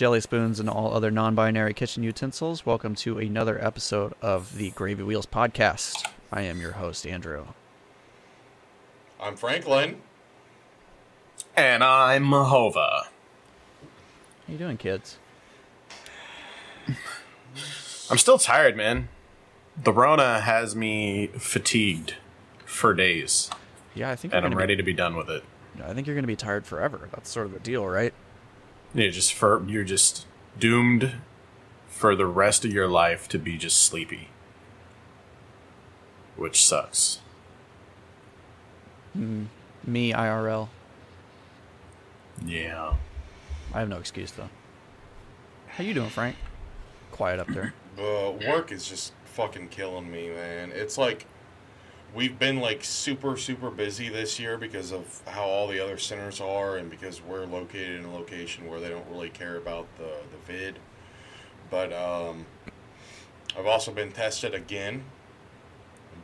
Greetings, ladles, jelly spoons, and all other non binary kitchen utensils. Welcome to another episode of the Gravy Wheels podcast. I am your host, Andrew. I'm Franklin. And I'm Hova. How you doing, kids? I'm still tired, man. The Rona has me fatigued for days, Yeah, I think and I'm gonna ready to be done with it. I think you're going to be tired forever. That's sort of the deal, right? You just for you're just doomed for the rest of your life to be just sleepy, which sucks. Mm, me, IRL. Yeah. I have no excuse though. How you doing, Frank? Quiet up there. The uh, work is just fucking killing me, man. It's like we've been like super super busy this year because of how all the other centers are and because we're located in a location where they don't really care about the the vid. But um I've also been tested again.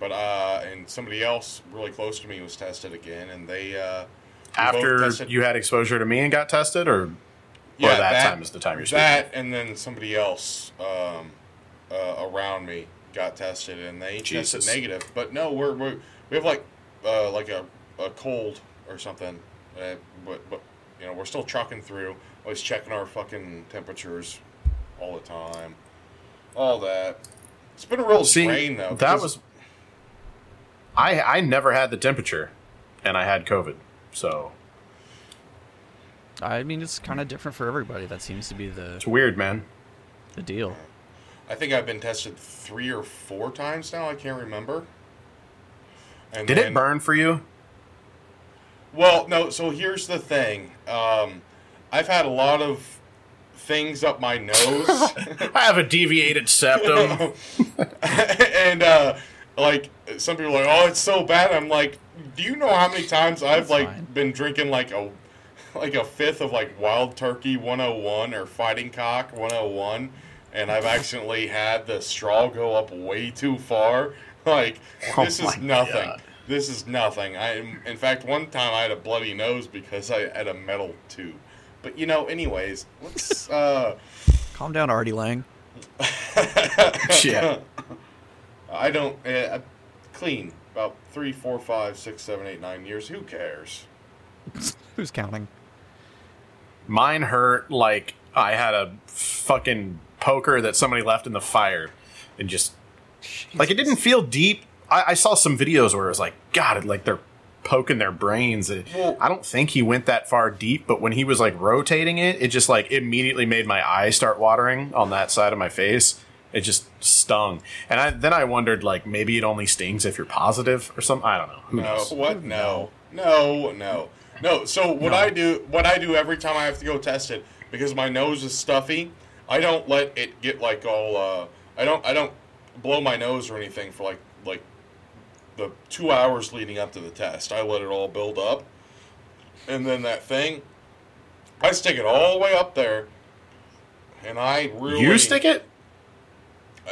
But uh and somebody else really close to me was tested again and they uh After you had exposure to me and got tested, or or that, time is the time you're speaking. that and then somebody else um, uh, around me got tested and they Jesus. tested negative. But no, we're, we're we have like uh, like a, a cold or something. Uh, but but you know we're still trucking through. Always checking our fucking temperatures all the time. All that. It's been a real See, drain though. that was. I I never had the temperature, and I had COVID. So I mean, it's kind of different for everybody. That seems to be the it's weird, man. the deal. I think I've been tested three or four times now. I can't remember. And Did it burn for you? Well, no. So here's the thing. Um, I've had a lot of things up my nose, I have a deviated septum. and uh, like some people are like, "Oh, it's so bad." I'm like, "Do you know how many times I've That's like fine. been drinking like a like a fifth of like Wild Turkey 101 or Fighting Cock 101?" And I've accidentally had the straw go up way too far. Like Oh this is nothing. God. This is nothing. I, in fact, one time I had a bloody nose because I had a metal tube. But you know, anyways, let's. Uh, Calm down, Artie Lange. yeah. I don't uh, clean about three, four, five, six, seven, eight, nine years. Who cares? Who's counting? Mine hurt like I had a fucking poker that somebody left in the fire and just like it didn't feel deep. I, I saw some videos where it was like, God, like they're poking their brains. Well- I don't think he went that far deep, but when he was like rotating it, it just like immediately made my eyes start watering on that side of my face. It just stung, and I, then I wondered like maybe it only stings if you're positive or something. I don't know. Who No, knows? what? No, no, no, no. So what I do, what I do every time I have to go test it because my nose is stuffy, I don't let it get like all. Uh, I don't. I don't blow my nose or anything for like like the two hours leading up to the test. I let it all build up, and then that thing, I stick it all the way up there, and I really You stick it?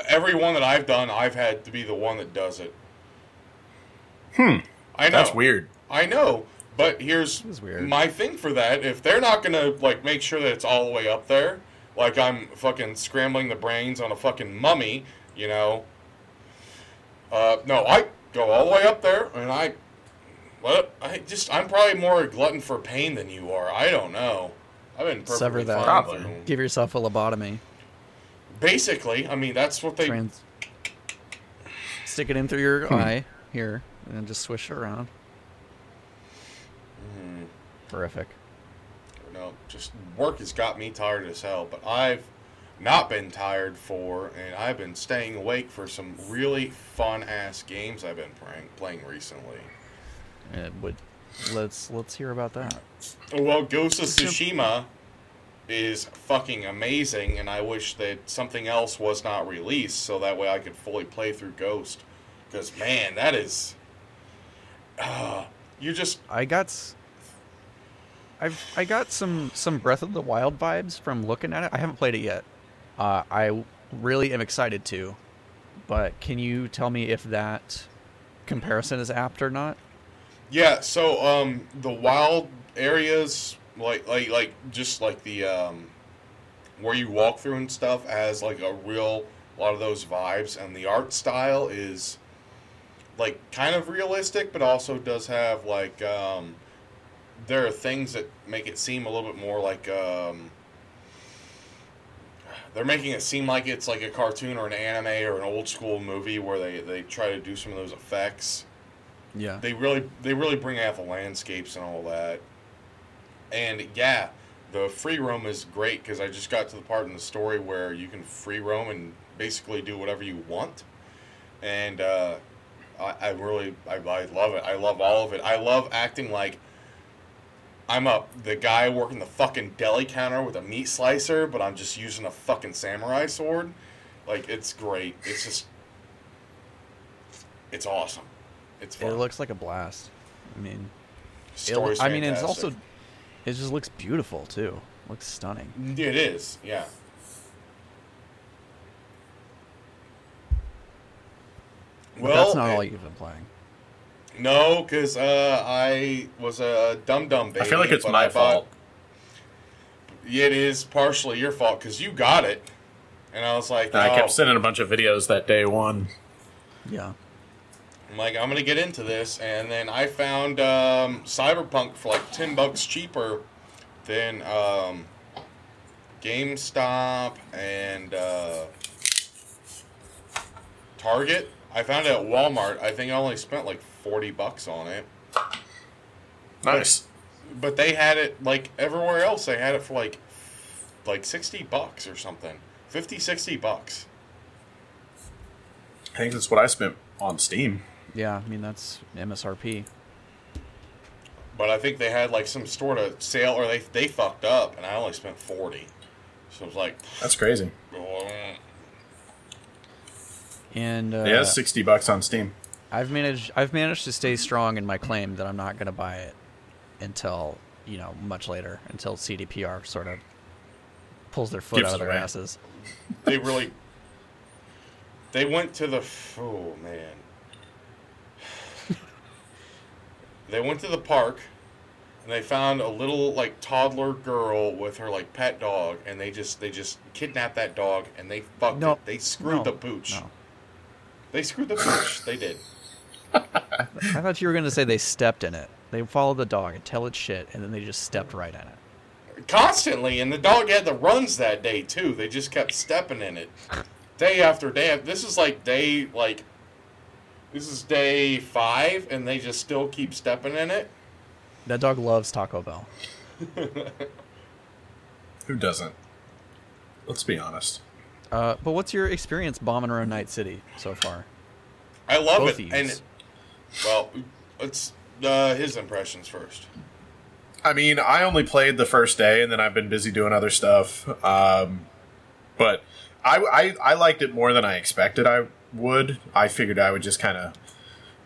Every one that I've done, I've had to be the one that does it. Hmm. I know. That's weird. I know, but here's weird. my thing for that. If they're not gonna like make sure that it's all the way up there, like I'm fucking scrambling the brains on a fucking mummy, you know. Uh, no, I go all the way up there, and I, well, I just I'm probably more a glutton for pain than you are. I don't know. I've been perfectly Sever that. fine Probably. Give yourself a lobotomy. Basically, I mean that's what they. Trans- Stick it in through your Hmm. eye here, and just swish it around. Hmm. Horrific. You know, just work has got me tired as hell. But I've not been tired for, and I've been staying awake for some really fun ass games I've been playing playing recently. It would. Let's let's hear about that. Well, Ghost of Tsushima is fucking amazing, and I wish that something else was not released so that way I could fully play through Ghost. Because man, that is. Uh, you just I got. I've I got some some Breath of the Wild vibes from looking at it. I haven't played it yet. Uh, I really am excited to, but can you tell me if that comparison is apt or not? Yeah, so um the wild areas like like like just like the um where you walk through and stuff has like a real lot of those vibes, and the art style is like kind of realistic, but also does have like um, there are things that make it seem a little bit more like um, they're making it seem like it's like a cartoon or an anime or an old school movie where they, they try to do some of those effects. Yeah. They really they really bring out the landscapes and all that. And yeah, the free roam is great because I just got to the part in the story where you can free roam and basically do whatever you want. And uh, I, I really I, I love it. I love all of it. I love acting like I'm a the guy working the fucking deli counter with a meat slicer, but I'm just using a fucking samurai sword. Like it's great. It's just it's awesome. It's fun. It looks like a blast. I mean, it, Story's I mean, it's also it just looks beautiful too. Looks stunning. It is, yeah. But Well, that's not all you've been playing. No, because uh, I was a dum dum baby. I feel like it's my I fault. Yeah, it is partially your fault because you got it, and I was like, And I oh. kept sending a bunch of videos that day one. Yeah. I'm like, I'm gonna get into this, and then I found um, Cyberpunk for like ten bucks cheaper than um, GameStop and uh, Target. I found it at Walmart. I think I only spent like forty bucks on it, Nice. but they had it like everywhere else. They had it for like like sixty bucks or something, 50, 60 bucks. I think that's what I spent on Steam. Yeah. I mean, that's MSRP. But I think they had like some sort of sale, or they they fucked up, and I only spent forty. So it was like, That's crazy. oh, And uh, yeah, sixty bucks on Steam. I've managed I've managed to stay strong in my claim that I'm not going to buy it until you know much later until CDPR sort of pulls their foot Gives out of their away. asses. they really they went to the oh man they went to the park and they found a little like toddler girl with her like pet dog and they just they just kidnapped that dog and they fucked No. it they screwed No. the pooch No. they screwed the pooch they did I thought you were going to say they stepped in it. They followed the dog until it shit, and then they just stepped right in it. constantly and the dog had the runs that day too they just kept stepping in it day after day this is like day like this is day five and they just still keep stepping in it That dog loves Taco Bell. Who doesn't? Let's be honest. Uh, but what's your experience bombing around Night City so far? i love Both it of and yous. Well it's uh, his impressions first I mean, I only played the first day, and then I've been busy doing other stuff. Um, but I, I I liked it more than I expected I would. I figured I would just kind of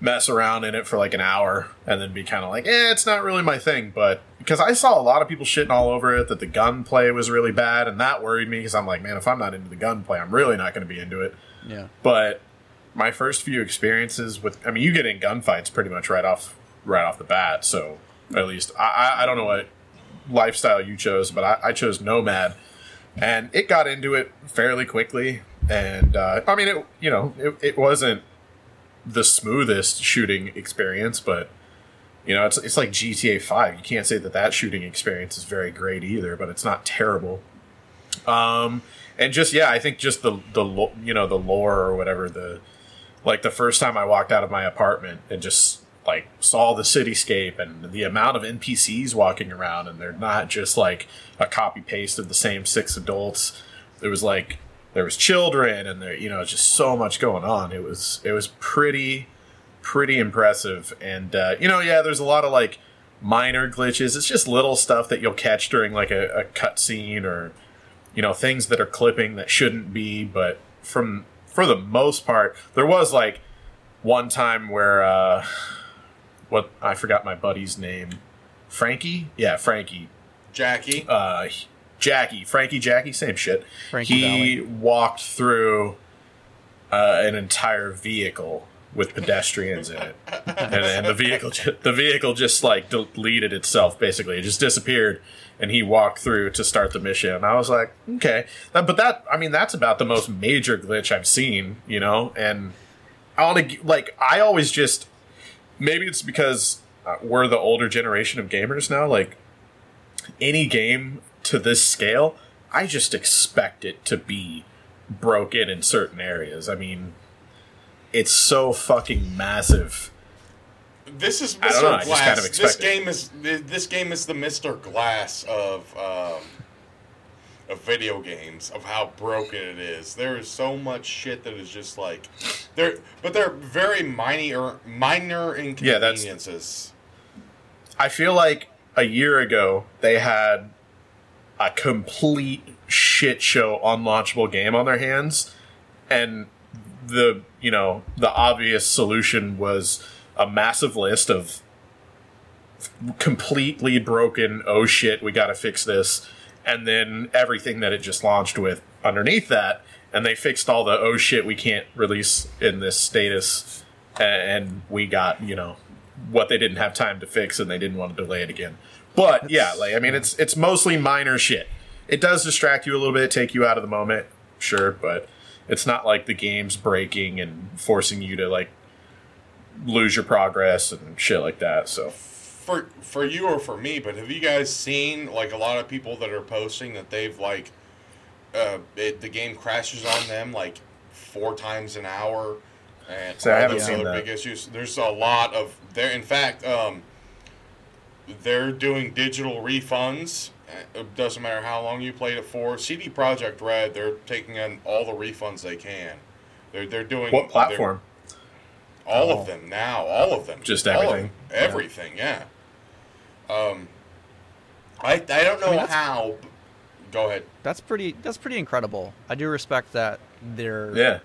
mess around in it for like an hour and then be kind of like, eh, it's not really my thing. But because I saw a lot of people shitting all over it, that the gunplay was really bad, and that worried me because I'm like, man, if I'm not into the gunplay, I'm really not going to be into it. Yeah. But my first few experiences with, I mean, you get in gunfights pretty much right off right off the bat. So at least I, I, don't know what lifestyle you chose, but I, I chose Nomad, and it got into it fairly quickly. And uh, I mean, it you know, it, it wasn't the smoothest shooting experience, but you know, it's it's like GTA Five. You can't say that that shooting experience is very great either, but it's not terrible. Um, and just yeah, I think just the the you know the lore or whatever the like the first time I walked out of my apartment and just like saw the cityscape and the amount of NPCs walking around and they're not just like a copy paste of the same six adults. There was like there was children and there you know just so much going on. It was it was pretty pretty impressive and uh, you know yeah there's a lot of like minor glitches. It's just little stuff that you'll catch during like a, a cutscene or you know things that are clipping that shouldn't be but from for the most part there was like one time where uh what i forgot my buddy's name. Frankie? Yeah frankie. Jackie. Uh jackie. Frankie jackie? Same shit. Frankie he Valley. walked through uh, an entire vehicle with pedestrians in it, and, and the vehicle the vehicle just like deleted itself. Basically, it just disappeared, and he walked through to start the mission. I was like, okay, but that I mean that's about the most major glitch I've seen, you know. And want to like I always just maybe it's because uh, we're the older generation of gamers now. Like any game to this scale, I just expect it to be broken in certain areas. I mean, it's so fucking massive. This is I don't know, I Mr. just Glass. kind of this game is this game is the Mr. Glass of um, of video games of how broken it is. There is so much shit that is just like there, but they're very minor minor Yeah, inconveniences. I feel like a year ago they had a complete shit show unlaunchable game on their hands and the you know the obvious solution was a massive list of completely broken oh shit we gotta fix this and then everything that it just launched with underneath that and they fixed all the oh shit we can't release in this status and we got you know what they didn't have time to fix and they didn't want to delay it again. But yeah like i mean it's it's mostly minor shit. It does distract you a little bit take you out of the moment sure but it's not like the game's breaking and forcing you to like lose your progress and shit like that so for for you or for me, but have you guys seen like a lot of people that are posting that they've like uh, it, the game crashes on them like four times an hour and See, I haven't seen other that. big issues. There's a lot of there. In fact, um, they're doing digital refunds. Uh, It doesn't matter how long you played it for. CD Projekt Red, they're taking in all the refunds they can. They're they're doing what platform all Oh. of them now. All of them. Just All of everything. them. Everything. Yeah. Um, I I don't know I mean, how. Go ahead. That's pretty. That's pretty incredible. I do respect that they're yeah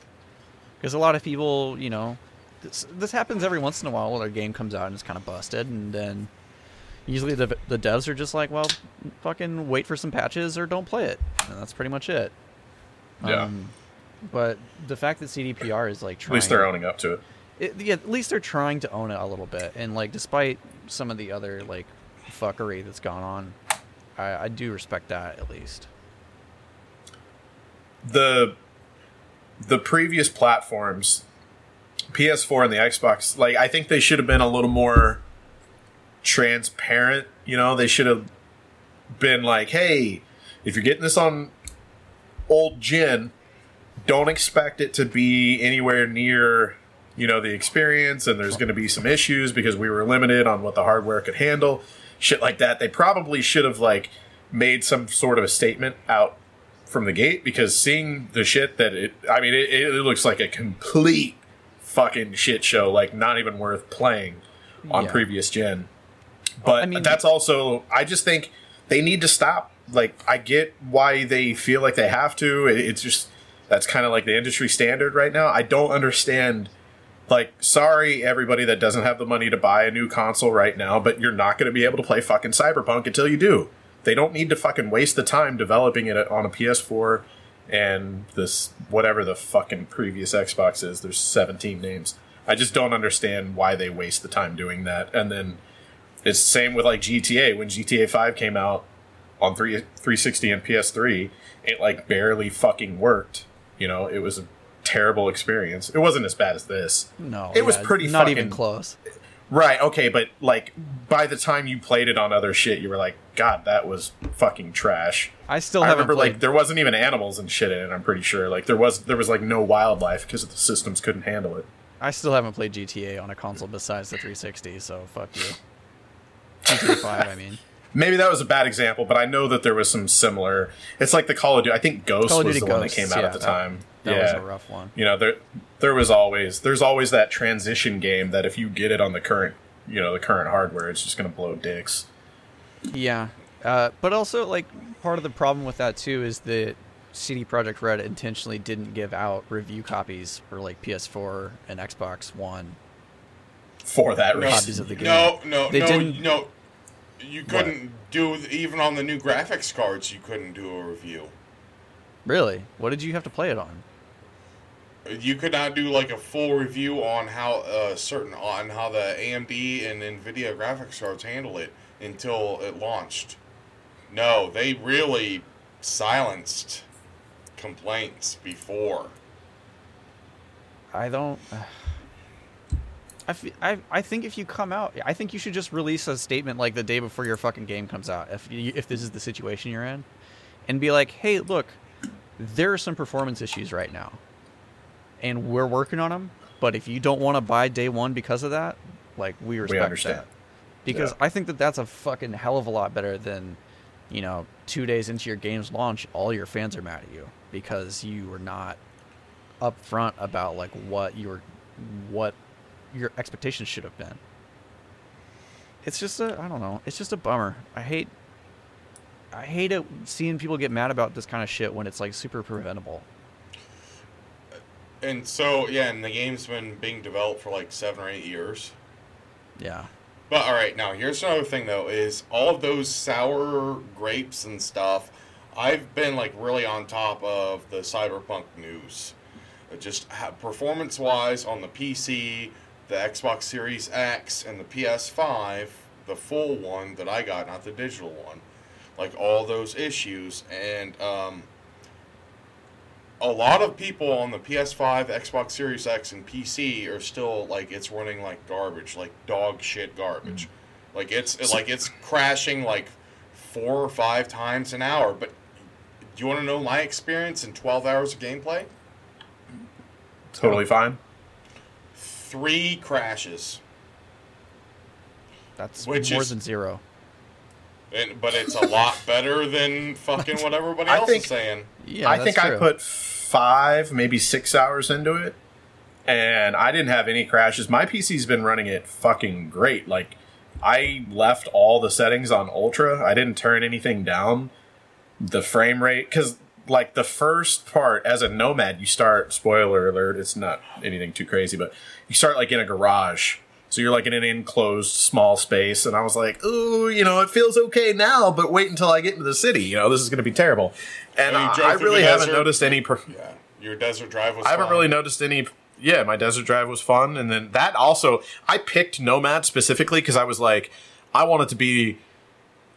because a lot of people, you know, this, this happens every once in a while when a game comes out and it's kind of busted, and then usually the the devs are just like, well, fucking wait for some patches or don't play it, and that's pretty much it. Yeah. Um, but the fact that CDPR is like at least they're owning up to it it, yeah, at least they're trying to own it a little bit, and like despite some of the other like fuckery that's gone on, I, I do respect that at least. the the previous platforms PS4 and the Xbox like I think they should have been a little more transparent you know they should have been like hey if you're getting this on old gen don't expect it to be anywhere near you know the experience and there's going to be some issues because we were limited on what the hardware could handle shit like that they probably should have like made some sort of a statement out from the gate because seeing the shit that it I mean it, it looks like a complete fucking shit show like not even worth playing on Yeah. previous gen. But I mean- that's also I just think they need to stop. Like I get why they feel like they have to. It- it's just that's kind of like the industry standard right now. I don't understand like sorry everybody that doesn't have the money to buy a new console right now but you're not going to be able to play fucking cyberpunk until you do. They don't need to fucking waste the time developing it on a ps4 and this whatever the fucking previous xbox is. There's 17 names. I just don't understand why they waste the time doing that. And then it's the same with like gta when gta 5 came out on 3 360 and ps3 it like barely fucking worked. You know it was a terrible experience it wasn't as bad as this No, It was yeah, pretty not fucking- even close. Right, okay, but like by the time you played it on other shit, you were like, God, that was fucking trash. I still I haven't remember played. like there wasn't even animals and shit in it. I'm pretty sure like there was there was like no wildlife because the systems couldn't handle it. I still haven't played GTA on a console besides the 360, so fuck you. GTA 5, I mean. Maybe that was a bad example, but I know that there was some similar. It's like the Call of Duty. I think Ghost was the one that came out yeah, at the that- time. That yeah, was a rough one. you know there there was always there's always that transition game that if you get it on the current you know the current hardware, it's just gonna blow dicks. Yeah, uh, but also like part of the problem with that too is that CD Projekt Red intentionally didn't give out review copies for like PS4 and Xbox One. For that reason, Copies of the game. no, no, They no, didn't- no. You couldn't do even on the new graphics cards. You couldn't do a review. Really? What did you have to play it on? You could not do like a full review on how uh, certain on how the AMD and Nvidia graphics cards handle it until it launched. No, they really silenced complaints before. I don't. I, f- I, I think if you come out, I think you should just release a statement like the day before your fucking game comes out. If you, if this is the situation you're in, and be like, hey, look, there are some performance issues right now, and we're working on them. But if you don't want to buy day one because of that, like we respect we understand. that. Because Yeah. I think that that's a fucking hell of a lot better than, you know, two days into your game's launch, all your fans are mad at you because you were not upfront about like what your what your expectations should have been. It's just a I don't know. It's just a bummer. I hate I hate it seeing people get mad about this kind of shit when it's like super preventable. And so yeah, and the game's been being developed for like seven or eight years. Yeah. But all right, now here's another thing though: is all of those sour grapes and stuff. I've been like really on top of the cyberpunk news, just performance-wise on the PC, the Xbox Series X, and the PS5, the full one that I got, not the digital one. Like all those issues, and um, a lot of people on the PS5, Xbox Series X, and PC are still like it's running like garbage, like dog shit garbage. Mm. Like it's like it's crashing like four or five times an hour. But do you want to know my experience in 12 hours of gameplay? Totally fine. Three crashes, That's Which more is- than zero. and but it's a lot better than fucking what everybody else think- is saying. Yeah, I that's think I put five, maybe six hours into it, and I didn't have any crashes. My PC's been running it fucking great. Like, I left all the settings on ultra. I didn't turn anything down. The frame rate, because like the first part as a nomad, you start. Spoiler alert! It's not anything too crazy, but you start like in a garage. So you're like in an enclosed small space, and I was like, "Ooh, you know, it feels okay now, but wait until I get into the city. You know, this is going to be terrible." And uh, I really haven't desert? noticed any. Per- Yeah, your desert drive was. I haven't really noticed any. Yeah, my desert drive was fun, and then that also I picked Nomad specifically because I was like, I want it to be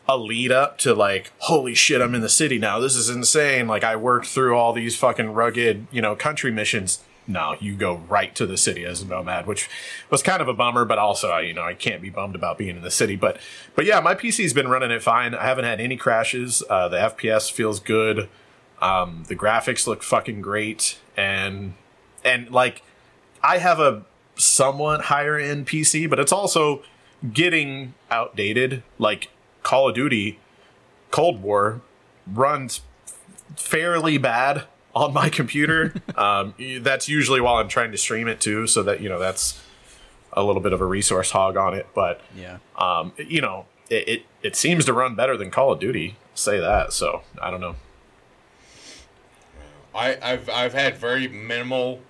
a lead up to like, holy shit, I'm in the city now. This is insane. Like I worked through all these fucking rugged, you know, country missions. No, you go right to the city as a nomad, which was kind of a bummer, but also, you know, I can't be bummed about being in the city. But, but yeah, my PC's been running it fine. I haven't had any crashes. Uh, the FPS feels good. Um, the graphics look fucking great, and and like I have a somewhat higher end PC, but it's also getting outdated. Like Call of Duty Cold War runs fairly bad on my computer. um, that's usually while I'm trying to stream it too, so that you know that's a little bit of a resource hog on it. But Yeah. um, you know, it, it it seems to run better than Call of Duty. Say that. So I don't know. I, I've I've had very minimal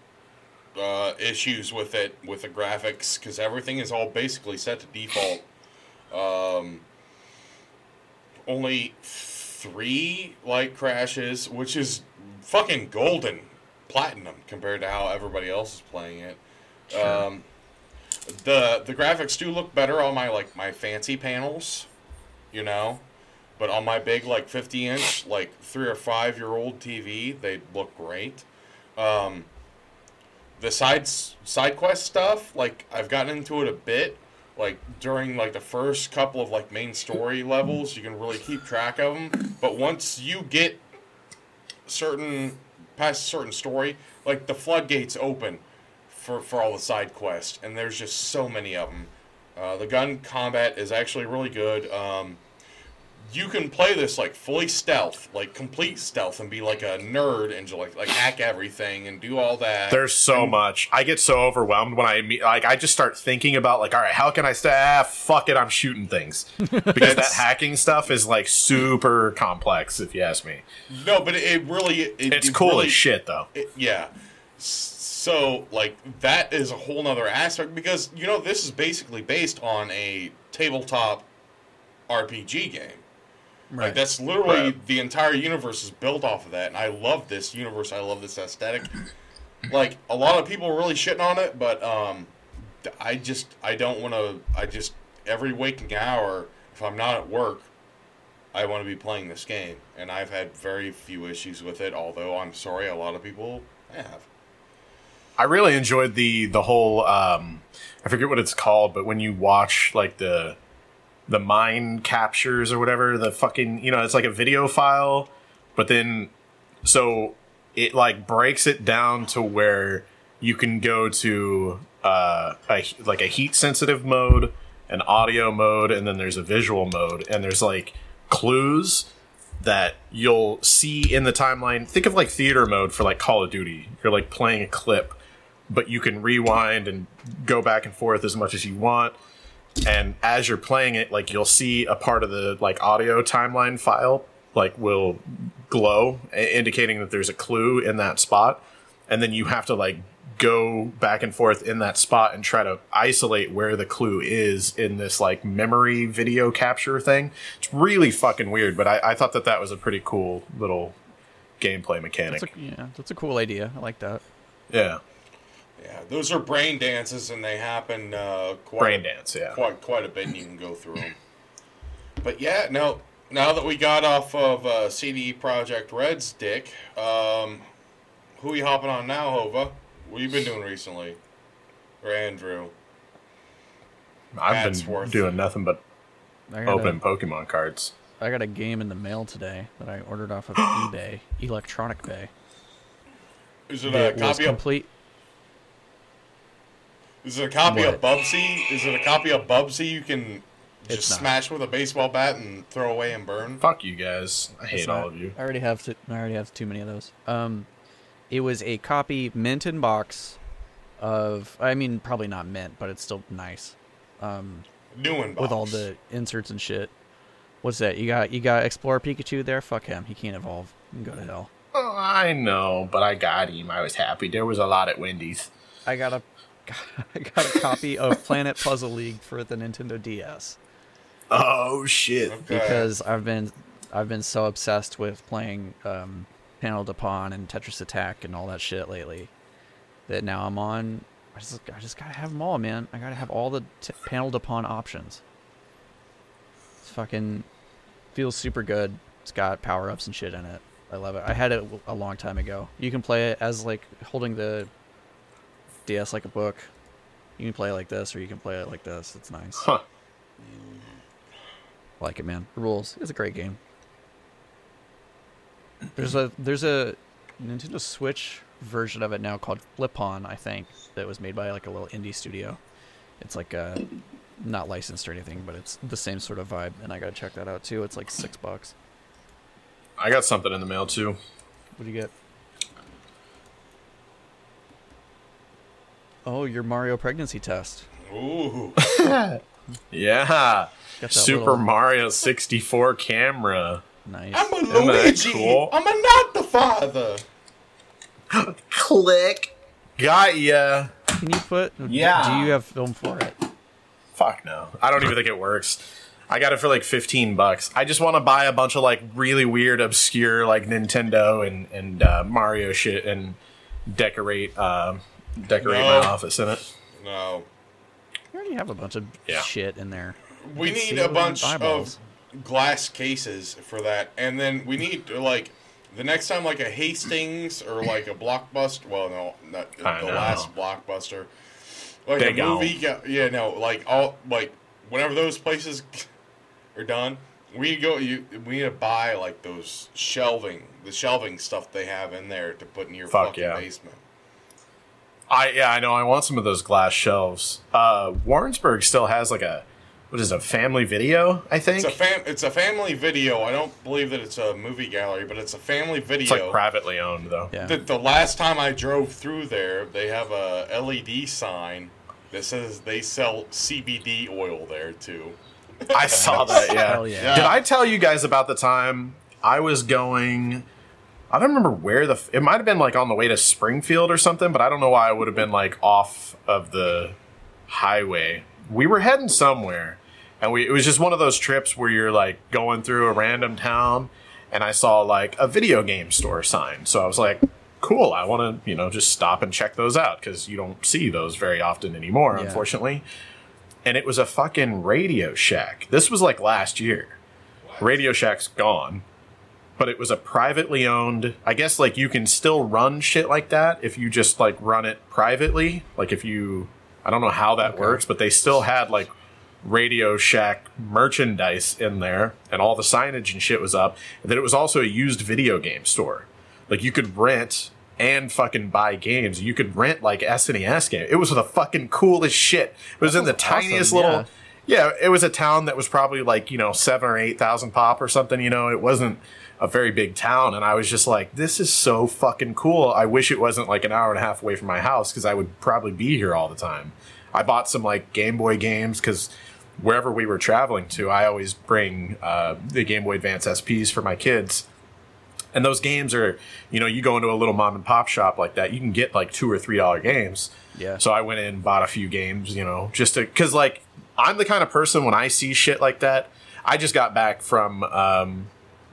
uh, issues with it with the graphics because everything is all basically set to default. Um, only three light crashes, which is fucking golden platinum compared to how everybody else is playing it. Um, the the graphics do look better on my like my fancy panels, you know. But on my big like 50 inch like three or five year old TV, they look great. Um, the sides side quest stuff, like I've gotten into it a bit. Like during like the first couple of like main story levels, you can really keep track of them. But once you get certain past a certain story, like the floodgates open for for all the side quests, and there's just so many of them. Uh, the gun combat is actually really good. Um, you can play this like fully stealth, like complete stealth, and be like a nerd and just like like hack everything and do all that. There's so much. I get so overwhelmed when I meet, like I just start thinking about like, all right, how can I stay? Ah, fuck it, I'm shooting things because that hacking stuff is like super complex. If you ask me, no, but it, it really it, it's it cool really, as shit though. it- yeah. So like that is a whole nother aspect because you know this is basically based on a tabletop RPG game. Right. Like that's literally Right. the entire universe is built off of that, and I love this universe. I love this aesthetic. like a lot of people are really shitting on it, but um, I just I don't want to. I just every waking hour, if I'm not at work, I want to be playing this game, and I've had very few issues with it. Although I'm sorry, a lot of people have. I really enjoyed the the whole um I forget what it's called, but when you watch like the the mind captures or whatever, the fucking you know, it's like a video file, but then so it like breaks it down to where you can go to uh a, like a heat sensitive mode, an audio mode, and then there's a visual mode, and there's like clues that you'll see in the timeline. Think of like theater mode for like Call of Duty. You're like playing a clip, but you can rewind and go back and forth as much as you want. And as you're playing it, like you'll see a part of the like audio timeline file like will glow, indicating that there's a clue in that spot. And then you have to like go back and forth in that spot and try to isolate where the clue is in this like memory video capture thing. It's really fucking weird, but I, I thought that that was a pretty cool little gameplay mechanic. That's a, yeah, that's a cool idea. I like that. yeah, Yeah, those are brain dances, and they happen uh, quite brain dance. Yeah, quite quite a bit, and you can go through them. But yeah, now now that we got off of uh, CD Projekt Red's dick, um, who you hopping on now, Hova? What you been doing recently, or Andrew? I've been doing nothing but I opening Pokemon cards. I got a game in the mail today that I ordered off of eBay, Electronic Bay. Is it a It was copy of complete. Is it a copy of What? Bubsy? Is it a copy of Bubsy you can just smash with a baseball bat and throw away and burn? Fuck you guys. I hate all of you. I already have. To, I already have too many of those. Um, it was a copy mint in box of. I mean, probably not mint, but it's still nice. Um, New in box. with all the inserts and shit. What's that? You got you got Explorer Pikachu there? Fuck him. He can't evolve. You can go to hell. Oh, I know, but I got him. I was happy. There was a lot at Wendy's. I got a I got a copy of Planet Puzzle League for the Nintendo DS Oh shit! Okay. because I've been I've been so obsessed with playing um, Panel de Pon and Tetris Attack and all that shit lately that now I'm on. I just I just gotta have them all, man. I gotta have all the t- Panel de Pon options. It's fucking feels super good. It's got power ups and shit in it. I love it. I had it a long time ago. You can play it as like holding the DS like a book. You can play it like this, or you can play it like this. It's nice. Huh. Like it, man. The rules. It's a great game. There's a there's a Nintendo Switch version of it now called Flip-On, I think, that was made by like a little indie studio. It's like uh not licensed or anything, but it's the same sort of vibe, and I gotta check that out too. It's like six bucks. I got something in the mail too. What do you get? Oh, your Mario pregnancy test. Ooh. Yeah, Got Super little- Mario 64 camera. Nice. I'm a Isn't Luigi. cool? I'm a not the father. Click. Got ya. Can you put? Yeah. Do you have film for it? Fuck no. I don't even think it works. I got it for like 15 bucks. I just want to buy a bunch of like really weird, obscure like Nintendo and and uh, Mario shit and decorate uh, decorate No. my office in it. No. You already have a bunch of Yeah. shit in there. We need a bunch of glass cases for that, and then we need like the next time like a Hastings or like a blockbuster. Well, no, not I the know. last blockbuster. Like Big a Al. movie, ga- yeah, no, like all like whenever those places are done, we go. You we need to buy like those shelving, the shelving stuff they have in there to put in your Fuck fucking yeah. basement. I yeah, I know. I want some of those glass shelves. Uh, Warrensburg still has like a what is it, a family video? I think It's a fam. It's a family video. I don't believe that it's a movie gallery, but it's a family video. it's like privately owned though. Yeah. The, the last time I drove through there, they have a LED sign that says they sell CBD oil there too. I saw that. Yeah. Hell yeah. Did I tell you guys about the time I was going? I don't remember where the. It might have been like on the way to Springfield or something, but I don't know why I would have been like off of the highway. We were heading somewhere, and we it was just one of those trips where you're like going through a random town, and I saw like a video game store sign. So I was like, cool. I want to, you know, just stop and check those out because you don't see those very often anymore, Yeah. unfortunately. And it was a fucking Radio Shack. This was like last year. Radio Shack's gone, but it was a privately owned. I guess like you can still run shit like that if you just like run it privately. Like if you, I don't know how that works, but they still had like Radio Shack merchandise in there, and all the signage and shit was up. And then it was also a used video game store. Like you could rent and fucking buy games. You could rent like SNES games. It was the fucking coolest shit. It was in the sounds awesome, tiniest yeah. little. Yeah, it was a town that was probably like you know seven or eight thousand pop or something. You know, it wasn't a very big town, and I was just like, this is so fucking cool. I wish it wasn't like an hour and a half away from my house because I would probably be here all the time. I bought some like Game Boy games because wherever we were traveling to, I always bring uh, the Game Boy Advance SPs for my kids. And those games are, you know, you go into a little mom and pop shop like that, you can get like two or three dollar games. Yeah. So I went in and bought a few games, you know, just to, cause like I'm the kind of person when I see shit like that, I just got back from, um,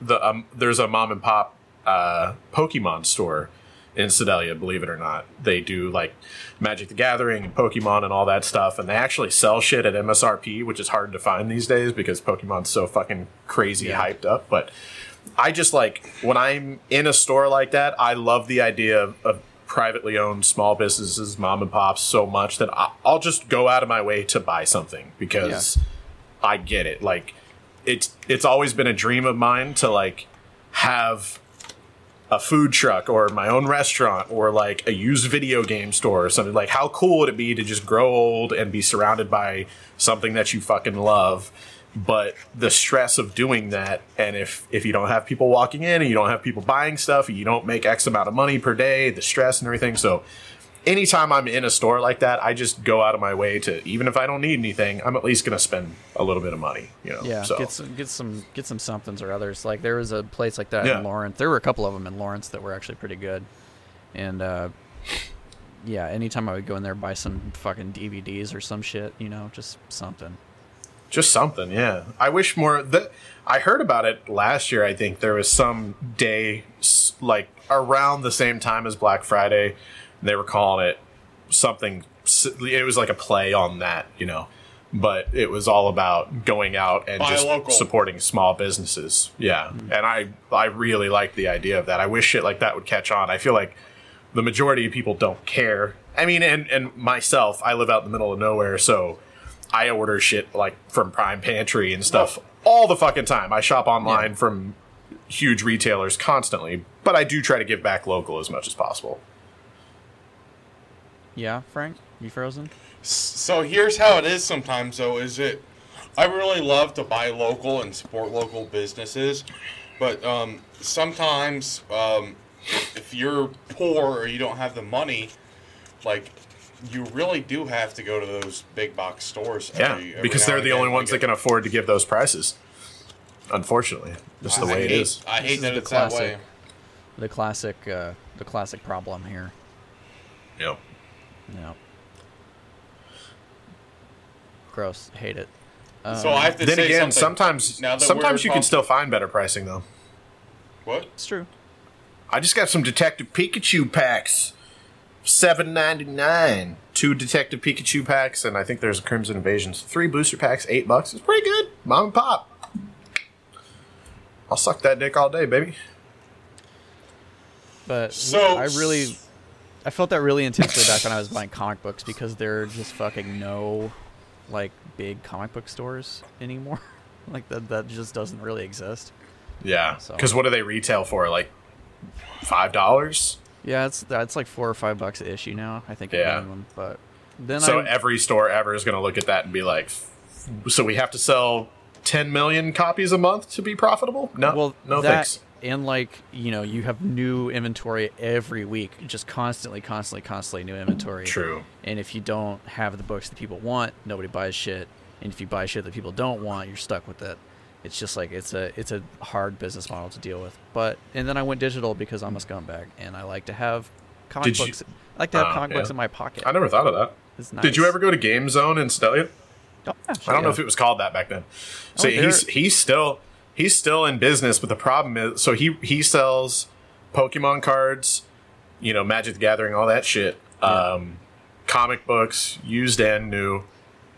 the, um, there's a mom and pop, uh, Pokemon store in Sedalia, believe it or not. They do like Magic the Gathering and Pokemon and all that stuff, and they actually sell shit at MSRP, which is hard to find these days because Pokemon's so fucking crazy Yeah. hyped up. But I just like when I'm in a store like that, I love the idea of, of privately owned small businesses, mom and pops, so much that I, I'll just go out of my way to buy something because I get it. Like it's it's always been a dream of mine to like have a food truck or my own restaurant or like a used video game store or something. Like how cool would it be to just grow old and be surrounded by something that you fucking love? But the stress of doing that and if if you don't have people walking in and you don't have people buying stuff and you don't make x amount of money per day the stress and everything. So anytime i'm in a store like that i just go out of my way to even if i don't need anything i'm at least going to spend a little bit of money you know Yeah, so get some get some get some somethings or others. Like there was a place like that Yeah. in Lawrence. There were a couple of them in Lawrence that were actually pretty good. And uh, yeah, anytime I would go in there buy some fucking DVDs or some shit, you know, just something. Just something, yeah. I wish more. That I heard about it last year. I think there was some day, like around the same time as Black Friday. They were calling it something. It was like a play on that, you know. But it was all about going out and Buy just local. supporting small businesses. Yeah, mm-hmm. and I I really like the idea of that. I wish shit like that would catch on. I feel like the majority of people don't care. I mean, and and myself, I live out in the middle of nowhere, so I order shit like from Prime Pantry and stuff all the fucking time. I shop online Yeah. from huge retailers constantly, but I do try to give back local as much as possible. Yeah, Frank, you frozen? So here's how it is sometimes though is it I really love to buy local and support local businesses, but um, sometimes um, if, if you're poor or you don't have the money, like you really do have to go to those big box stores. Yeah, every- every because now they're the only ones that can afford to give those prices. Unfortunately, just the I way it hate, is. I hate is that the it's that way. classic. The classic, uh, the classic problem here. Yep. Yeah. Gross. Hate it. Um, So I have to Then say again, something. sometimes Now that sometimes we're you can still find better pricing though. what? It's true. I just got some Detective Pikachu packs. Seven ninety nine. Two Detective Pikachu packs, and I think there's a Crimson Invasions. Three booster packs, eight bucks. It's pretty good. Mom and pop. I'll suck that dick all day, baby. But So- I really, I felt that really intensely back when I was buying comic books because there are just fucking no, like big comic book stores anymore. like that, that just doesn't really exist. Yeah. So- Because what do they retail for? Like five dollars? Yeah, it's that's like four or five bucks a issue now. I think. Yeah. minimum. But then So I, every store ever is going to look at that and be like, so we have to sell 10 million copies a month to be profitable? No, well, no that, thanks. And like you know, you have new inventory every week, just constantly, constantly, constantly new inventory. True. And if you don't have the books that people want, nobody buys shit. And if you buy shit that people don't want, you're stuck with it. It's just like it's a it's a hard business model to deal with. But and then I went digital because I'm a scumbag and I like to have comic Did you- books. I like to have Oh, comic books in my pocket. I never thought of that. It's nice. Did you ever go to Game Zone in Sedalia? Oh, yeah, I don't know if it was called that back then. Oh, so Oh, he's he's still he's still in business, but the problem is so he he sells Pokemon cards you know, Magic the Gathering, all that shit. Um, comic books, used and new,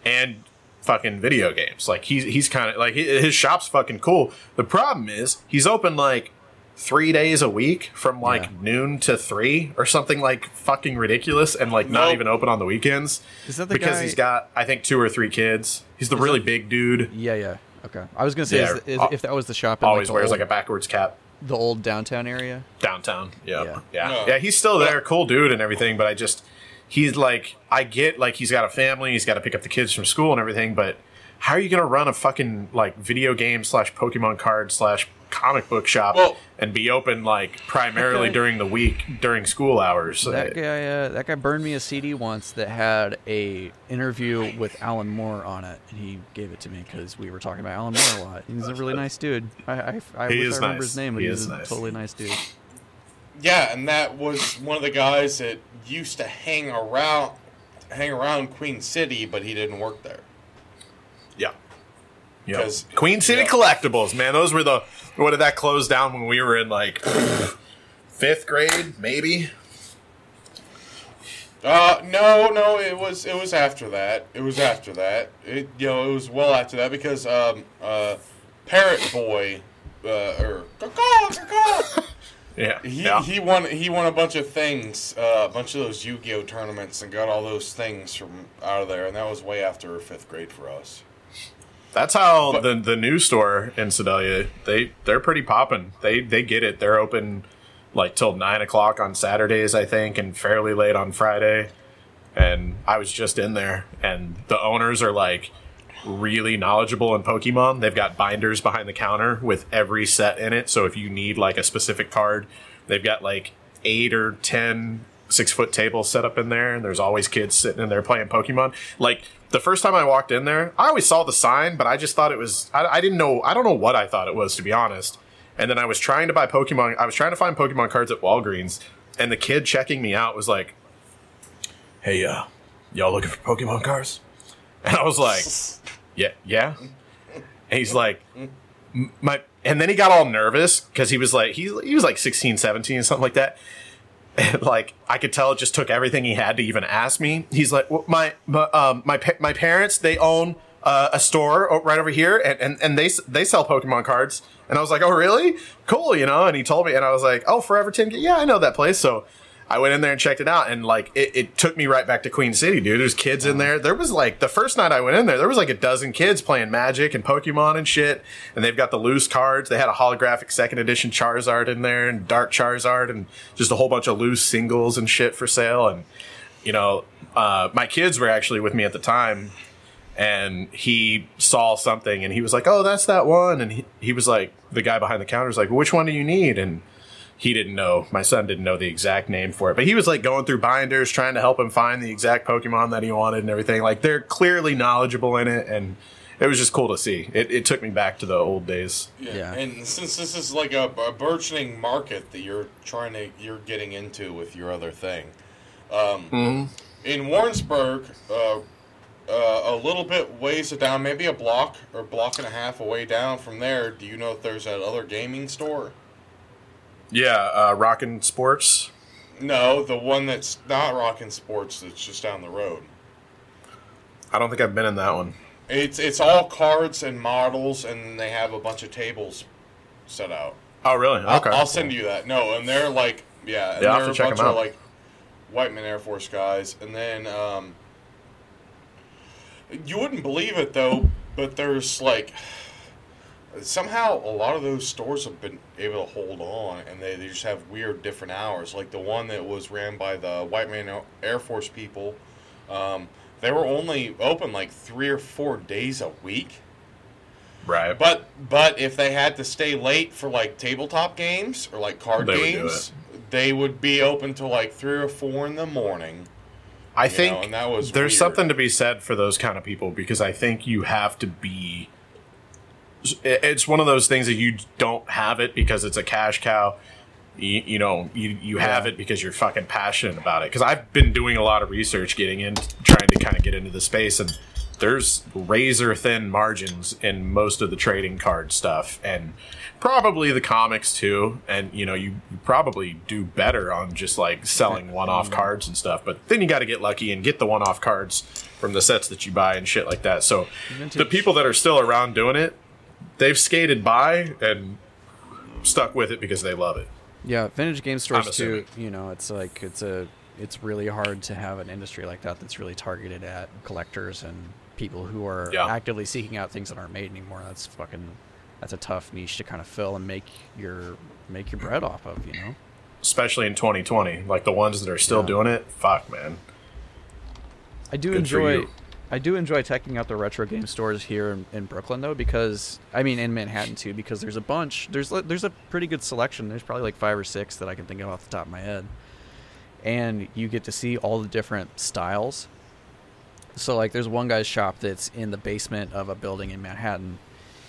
and fucking video games. Like he's he's kind of like his shop's fucking cool. The problem is he's open like three days a week from like Yeah. noon to three or something like fucking ridiculous, and like not even open on the weekends. Is that the because guy- he's got I think two or three kids. He's the really big dude. Yeah, yeah. Okay. I was gonna say Yeah, is, is, al- if that was the shop in Always like, the wears old, like a backwards cap. the old downtown area. downtown. Yeah. Yeah. Yeah. No. Yeah. he's still there, cool dude and everything, but I just he's like I get like he's got a family, he's got to pick up the kids from school and everything, but how are you gonna run a fucking like video game slash Pokemon card slash comic book shop Well- and be open like primarily Okay. during the week during school hours? That guy, uh, that guy burned me a CD once that had a interview with Alan Moore on it, and he gave it to me because we were talking about Alan Moore a lot. He's a really nice dude. I, I, I He wish is I remember nice. his name, but He he's is a nice. totally nice dude. Yeah, and that was one of the guys that used to hang around hang around Queen City, but he didn't work there. yeah. Yeah. 'Cause- Queen City yeah. Collectibles, man. Those were the what did that close down when we were in like fifth grade, maybe? Uh, no, no, it was it was after that. It was after that. It you know it was well after that because um uh, Parrot Boy, uh, or Yeah. he yeah. he won he won a bunch of things, uh, a bunch of those Yu-Gi-Oh tournaments, and got all those things from out of there, and that was way after fifth grade for us. That's how But- the the new store in Sedalia they they're pretty popping. They they get it. They're open like till nine o'clock on Saturdays, I think, and fairly late on Friday. And I was just in there, and the owners are like really knowledgeable in Pokemon. They've got binders behind the counter with every set in it. So if you need like a specific card, they've got like eight or ten six foot table set up in there, and there's always kids sitting in there playing Pokemon. Like the first time I walked in there, I always saw the sign, but I just thought it was I, I didn't know I don't know what I thought it was to be honest. And then I was trying to buy Pokemon. I was trying to find Pokemon cards at Walgreens, and the kid checking me out was like, "Hey, uh, y'all looking for Pokemon cards?" And I was like, "Yeah, yeah." And he's like, "My," and then he got all nervous because he was like, he he was like 16, 17, something like that. Like I could tell, it just took everything he had to even ask me. He's like, well, "My my um, my my parents they own." Uh, a store right over here, and, and, and they they sell Pokemon cards, and I was like, oh really? Cool, you know. And he told me, and I was like, oh, Forever Ten, yeah, I know that place. So I went in there and checked it out, and like it, it took me right back to Queen City, dude. There's kids in there. There was like the first night I went in there, there was like a dozen kids playing Magic and Pokemon and shit. And they've got the loose cards. They had a holographic second edition Charizard in there and Dark Charizard and just a whole bunch of loose singles and shit for sale. And you know, uh, my kids were actually with me at the time, and he saw something and he was like, "Oh, that's that one." And he, he was like, the guy behind the counter was like, "Which one do you need?" And he didn't know. My son didn't know the exact name for it, but he was like going through binders trying to help him find the exact Pokemon that he wanted and everything. Like they're clearly knowledgeable in it, and it was just cool to see. It, it took me back to the old days. Yeah. And since this is like a, a burgeoning market that you're trying to you're getting into with your other thing, um, in Warrensburg, uh, uh, a little bit ways down, maybe a block or block and a half away down from there. Do you know if there's that other gaming store? Yeah, uh, Rockin' Sports. No, the one that's not Rockin' Sports. That's just down the road. I don't think I've been in that one. It's it's all cards and models, and they have a bunch of tables set out. Oh, really? I'll, Okay. I'll send you that. No, and they're like, yeah, and Yeah, I'll have they're a check bunch of like Whiteman Air Force guys, and then um, you wouldn't believe it though, but there's like somehow a lot of those stores have been able to hold on, and they, they just have weird different hours. Like the one that was ran by the Whiteman Air Force people, um, they were only open like three or four days a week. Right. But but if they had to stay late for like tabletop games or like card They would games, they would be open till like three or four in the morning. I think know, and that was there's weird. something to be said for those kind of people because I think you have to be. It's one of those things that you don't have it because it's a cash cow. You, you know, you, you have Yeah. it because you're fucking passionate about it. Because I've been doing a lot of research, getting in, trying to kind of get into the space, and there's razor thin margins in most of the trading card stuff and probably the comics too and you know you, you probably do better on just like selling one-off cards and stuff but then you got to get lucky and get the one-off cards from the sets that you buy and shit like that so Vintage. the people that are still around doing it they've skated by and stuck with it because they love it Yeah, vintage game stores too. You know, it's like it's a it's really hard to have an industry like that that's really targeted at collectors and people who are Yeah. actively seeking out things that aren't made anymore. That's fucking that's a tough niche to kind of fill and make your make your bread off of. You know. especially in 2020 like the ones that are still Yeah. doing it fuck man I do Good enjoy. I do enjoy checking out the retro game stores here in, in Brooklyn though because I mean in Manhattan too because there's a bunch there's there's a pretty good selection. There's probably like five or six that I can think of off the top of my head. And you get to see all the different styles. So like there's one guy's shop that's in the basement of a building in Manhattan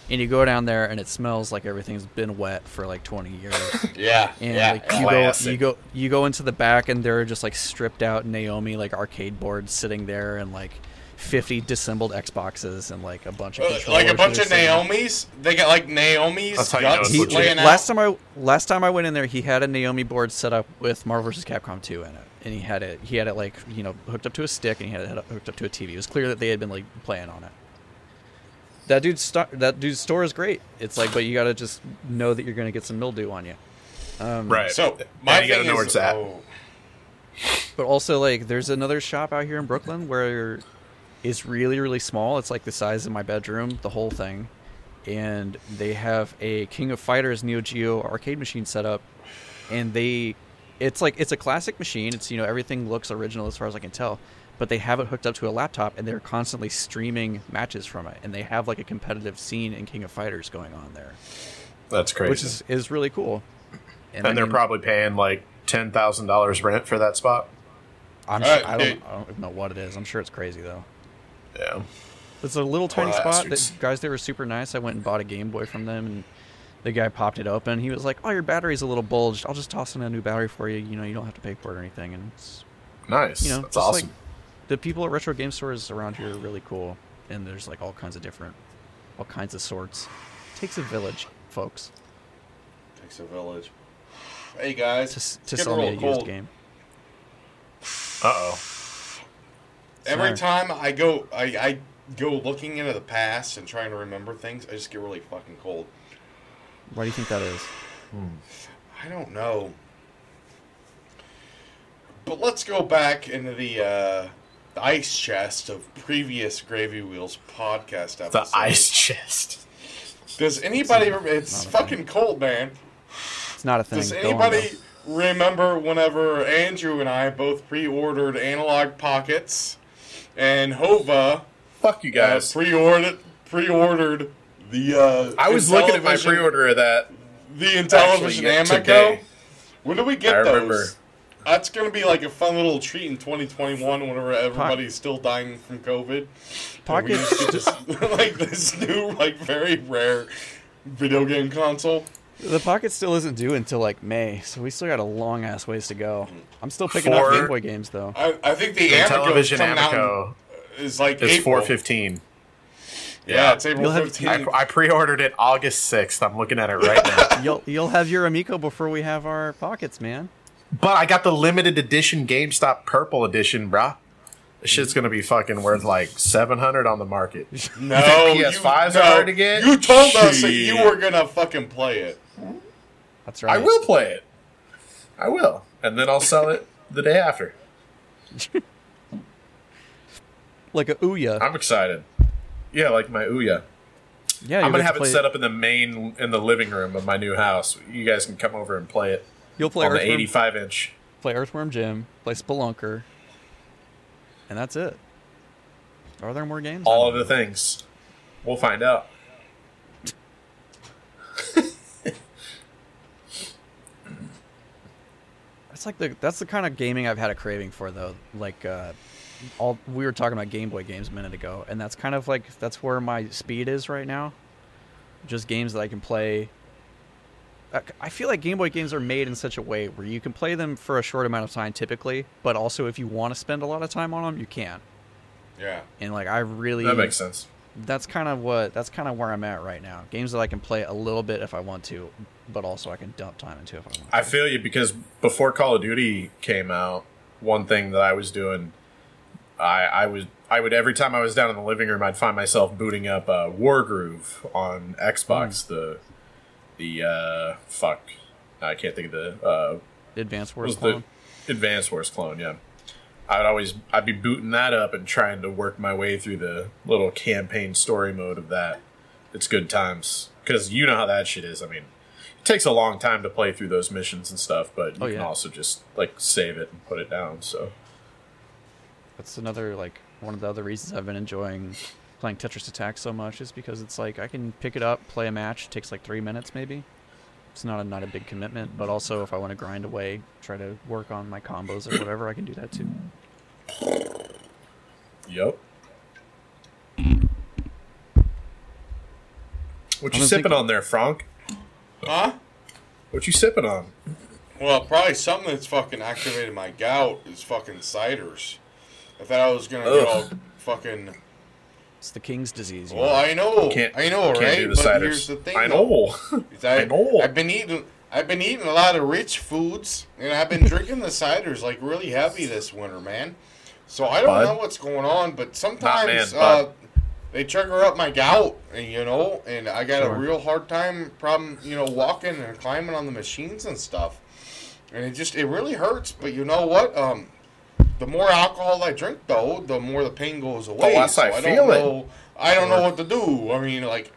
and you go down there and it smells like everything's been wet for like 20 years. Yeah, and yeah. like you go you go you go into the back and there are just like stripped out Naomi like arcade boards sitting there and like 50 disassembled Xboxes and like a bunch of Uh, like a bunch of are sitting- Naomi's. They got like Naomi's That's how you know guts He, legit. laying out. last time I last time I went in there, he had a Naomi board set up with Marvel vs. Capcom 2 in it, and he had it he had it like you know hooked up to a stick, and he had it hooked up to a TV. It was clear that they had been like playing on it. That dude's sto- that dude's store is great. It's like, but you gotta just know that you're gonna get some mildew on you. Um, right So And my you gotta thing know is, where it's at oh, But also, like, there's another shop out here in Brooklyn where it's really, really small. It's like the size of my bedroom, the whole thing. And they have a King of Fighters Neo Geo arcade machine set up. And they, it's like, it's a classic machine. It's, you know, everything looks original as far as I can tell. But they have it hooked up to a laptop and they're constantly streaming matches from it. And they have like a competitive scene in King of Fighters going on there, that's crazy which is, is really cool. and I they're mean, probably paying like ten thousand dollars rent for that spot. I'm Alright, sure, I, don't. I don't know what it is. I'm sure it's crazy though. Yeah, It's a little Poor tiny spot. bastards. The guys, they were super nice. I went and bought a Game Boy from them, and the guy popped it open. He was like, "Oh, your battery's a little bulged. I'll just toss in a new battery for you. You know, you don't have to pay for it or anything." And it's, nice. you know, that's awesome. like the people at retro game stores around here are really cool, and there's like all kinds of different, all kinds of sorts. takes a village, folks, takes a village. Hey guys, to, to sell me a real used game. Uh oh. Every Sorry. time I go, I, I go looking into the past and trying to remember things. I just get really fucking cold. Why do you think that is? I don't know. But let's go back into the uh, the ice chest of previous Gravy Wheels podcast episodes. The ice chest. Does anybody? rem- It's not a thing. fucking cold, man. It's not a thing. Does Go on, anybody remember whenever Andrew and I both pre-ordered Analogue Pockets, and Hova Fuck you uh, guys. pre-ordered pre-ordered the? Uh, I was looking at my pre-order of that. The Intellivision Amico. today. When do we get I those? remember. That's gonna be like a fun little treat in 2021 whenever everybody's still dying from COVID. And we Pockets. just like this new, like very rare video game console. The pocket still isn't due until like May, so we still got a long ass ways to go. I'm still picking For- up Game Boy games though. I, I think the, The Amico Intellivision Amico is like is April. four fifteen. Yeah, it's April You'll 15th. I, I pre-ordered it August sixth. I'm looking at it right now. You'll you'll have your Amico before we have our pockets, man. but I got the limited edition GameStop Purple Edition, brah. This shit's gonna be fucking worth like seven hundred on the market. no, think you- PS5s no, are hard to get? You told us that you were gonna fucking play it. That's right. I will play it. I will, and then I'll sell it the day after. Like a Ouya. I'm excited. Yeah, like my Ouya. yeah, I'm gonna have it set up in the main in the living room of my new house. You guys can come over and play it You'll play on the Earthworm, 85 inch. play Earthworm Jim, play Spelunker, and that's it. Are there more games? All of the things. We'll find out. That's like the that's the kind of gaming I've had a craving for though. Like uh, all we were talking about Game Boy games a minute ago, and that's kind of like that's where my speed is right now. Just games that I can play. I- I feel like Game Boy games are made in such a way where you can play them for a short amount of time typically, but also if you want to spend a lot of time on them, you can. Yeah. and like I really That makes sense. That's kind of what that's kind of where I'm at right now. Games that I can play a little bit if I want to, but also I can dump time into if I want. I feel you because before Call of Duty came out, one thing that I was doing, I I was I would every time I was down in the living room, I'd find myself booting up uh, Wargroove on Xbox. The the uh, fuck, I can't think of the uh, Advanced Wars clone. the Advanced Wars clone. Yeah, I would always I'd be booting that up and trying to work my way through the little campaign story mode of that. It's good times because you know how that shit is. I mean, it takes a long time to play through those missions and stuff, but you Oh, can also just like save it and put it down. So That's another like one of the other reasons I've been enjoying playing Tetris Attack so much is because it's like I can pick it up, play a match, it takes like three minutes maybe. It's not a not a big commitment, but also if I want to grind away, try to work on my combos or whatever, I can do that too. yep. What I you sipping on there, Frank? Huh? What you sipping on? Well, probably something that's fucking activated my gout is fucking ciders. I thought I was gonna get all fucking. It's the king's disease. you Well, know? I know, Can't I know, can't right? do the but ciders. here's the thing. I know. is I, I know. I've been eating. I've been eating a lot of rich foods, and I've been drinking the ciders like really heavy this winter, man. So I don't Bud. know what's going on, but sometimes man, uh, they trigger up my gout, and you know, and I got Sure. a real hard time problem, you know, walking and climbing on the machines and stuff. And it just it really hurts, but you know what? Um, the more alcohol I drink, though, the more the pain goes away. less so I I feel don't it. know. I don't know what to do. I mean, like,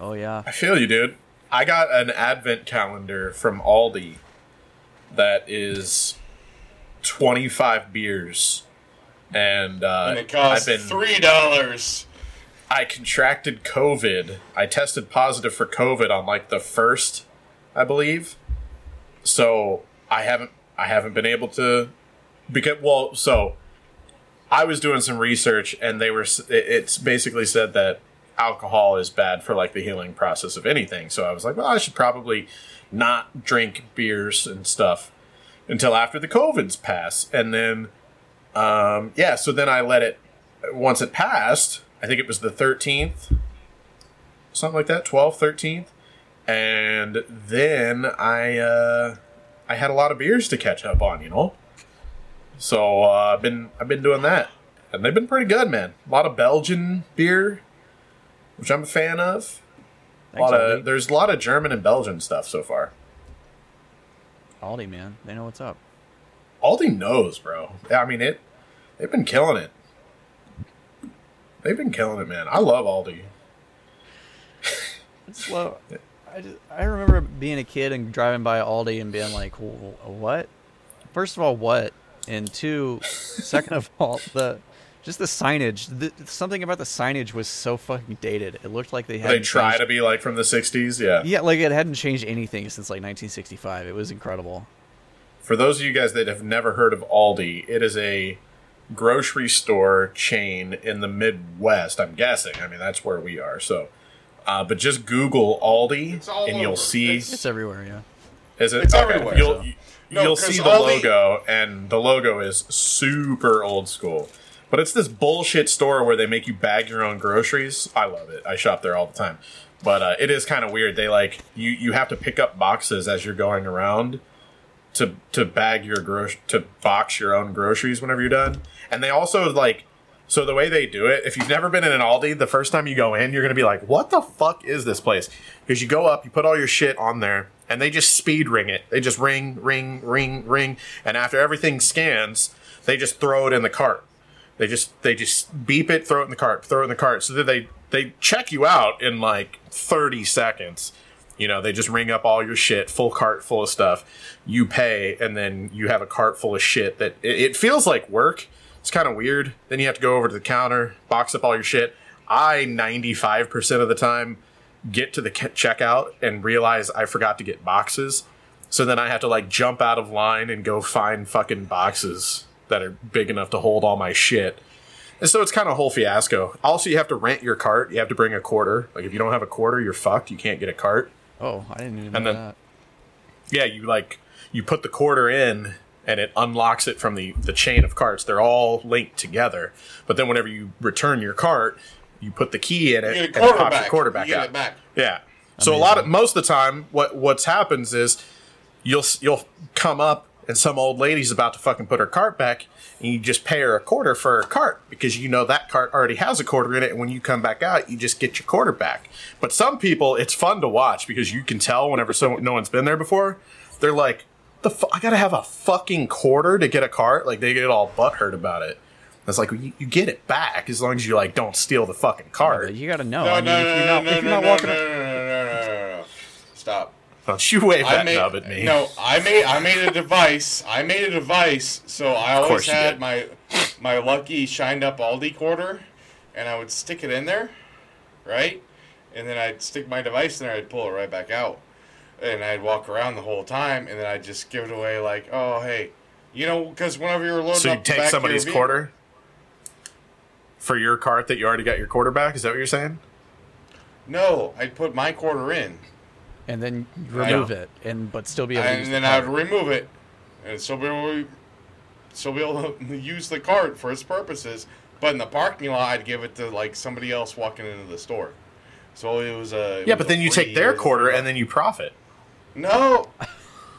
Oh yeah. I feel you, dude. I got an advent calendar from Aldi that is 25 beers. And, uh, and it costs I've been, three dollars. I contracted COVID. I tested positive for COVID on like the first, I believe. So I haven't, I haven't been able to, because, well, so I was doing some research and they were, it- it's basically said that alcohol is bad for like the healing process of anything. So I was like, well, I should probably not drink beers and stuff until after the COVID's pass. And then, um, yeah, so then I let it, once it passed, I think it was the 13th, something like that, 12th, 13th. And then I, uh, I had a lot of beers to catch up on, you know? So uh, I've been I've been doing that, and they've been pretty good, man. A lot of Belgian beer, which I'm a fan of. A lot of there's a lot of German and Belgian stuff so far. Aldi, man, they know what's up. Aldi knows, bro. I mean it. They've been killing it. They've been killing it, man. I love Aldi. It's low. I just, I remember being a kid and driving by Aldi and being like, "What?" First of all, what? And two, second of all, the just the signage. The, something about the signage was so fucking dated. It looked like they had They try to be like from the '60s, yeah. Yeah, like it hadn't changed anything since like 1965. It was incredible. For those of you guys that have never heard of Aldi, it is a grocery store chain in the Midwest. I'm guessing. I mean, that's where we are. So, uh, but just Google Aldi, It's all and you'll over. see. It's- It's everywhere, yeah. Is it? It's okay. everywhere. You'll, No, You'll see the logo, and the logo is super old school. But it's this bullshit store where they make you bag your own groceries. I love it. I shop there all the time. But uh, it is kind of weird. They like you. You have to pick up boxes as you're going around to to bag your gro- to box your own groceries whenever you're done. And they also like so the way they do it, if you've never been in an Aldi, the first time you go in, you're gonna be like, "What the fuck is this place?" Because you go up, you put all your shit on there, and they just speed ring it. They just ring, ring, ring, ring, and after everything scans, they just throw it in the cart. They just they just beep it, throw it in the cart, throw it in the cart. So that they they check you out in like 30 seconds. You know, they just ring up all your shit, full cart full of stuff. You pay, and then you have a cart full of shit that it, it feels like work. It's kind of weird. Then you have to go over to the counter, box up all your shit. I 95% of the time get to the checkout and realize I forgot to get boxes. So then I have to like jump out of line and go find fucking boxes that are big enough to hold all my shit. And so it's kind of a whole fiasco. Also, you have to rent your cart. You have to bring a quarter. Like if you don't have a quarter, you're fucked. You can't get a cart. Oh, I didn't even know And then- that. Yeah, you like you put the quarter in and it unlocks it from the the chain of carts. They're all linked together. But then whenever you return your cart, you put the key in it and get it pops your quarterback. quarterback You get out. it back. Yeah. So a lot of most of the time, what what's happens is you'll you'll come up and some old lady's about to fucking put her cart back, and you just pay her a quarter for her cart because you know that cart already has a quarter in it, and when you come back out, you just get your quarter back. But some people, it's fun to watch because you can tell whenever so no one's been there before, they're like, "The fu- I gotta have a fucking quarter to get a cart," like they get all butthurt about it. It's like you, you get it back as long as you like don't steal the fucking cart. You got to know. No, I no, mean, no, if you're no, not, no, if you're no, not no, walking, no, up- no, no, no, no, no, no. Stop. Don't you wave I that made, nub at me? No, I made I made a device. I made a device, so I always course you had did. my my lucky shined up Aldi quarter, and I would stick it in there, right, and then I'd stick my device in there. I'd pull it right back out, and I'd walk around the whole time, and then I'd just give it away like, oh hey, you know, because whenever you're loading So you up take back of your somebody's vehicle- quarter for your cart that you already got your quarter back? Is that what you're saying? No, I'd put my quarter in, and then I remove it, and but still be able to use and the then I'd remove it, and still be able to, still be able to use the cart for its purposes. But in the parking lot, I'd give it to like somebody else walking into the store. So it was a it Yeah, was but then you take their it was a quarter and then you profit. no.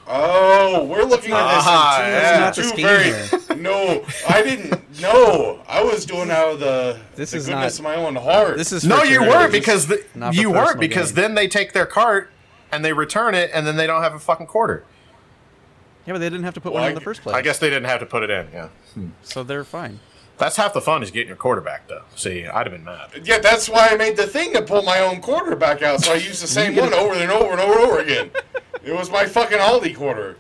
Oh, we're looking at this Ah, in two, yeah. Not two scheme very. No, I didn't. No, I was doing out of the, This the is goodness not- of my own heart. This is No, you weren't because the, you weren't because gain. then they take their cart and they return it and then they don't have a fucking quarter. yeah, but they didn't have to put Well, one I- in the first place. I guess they didn't have to put it in. Yeah, so. They're fine. that's half the fun is getting your quarter back though. See, I'd have been mad. Yeah, that's why I made the thing to pull my own quarter back out, so I used the same one over and over and over and over again. It was my fucking Aldi quarter.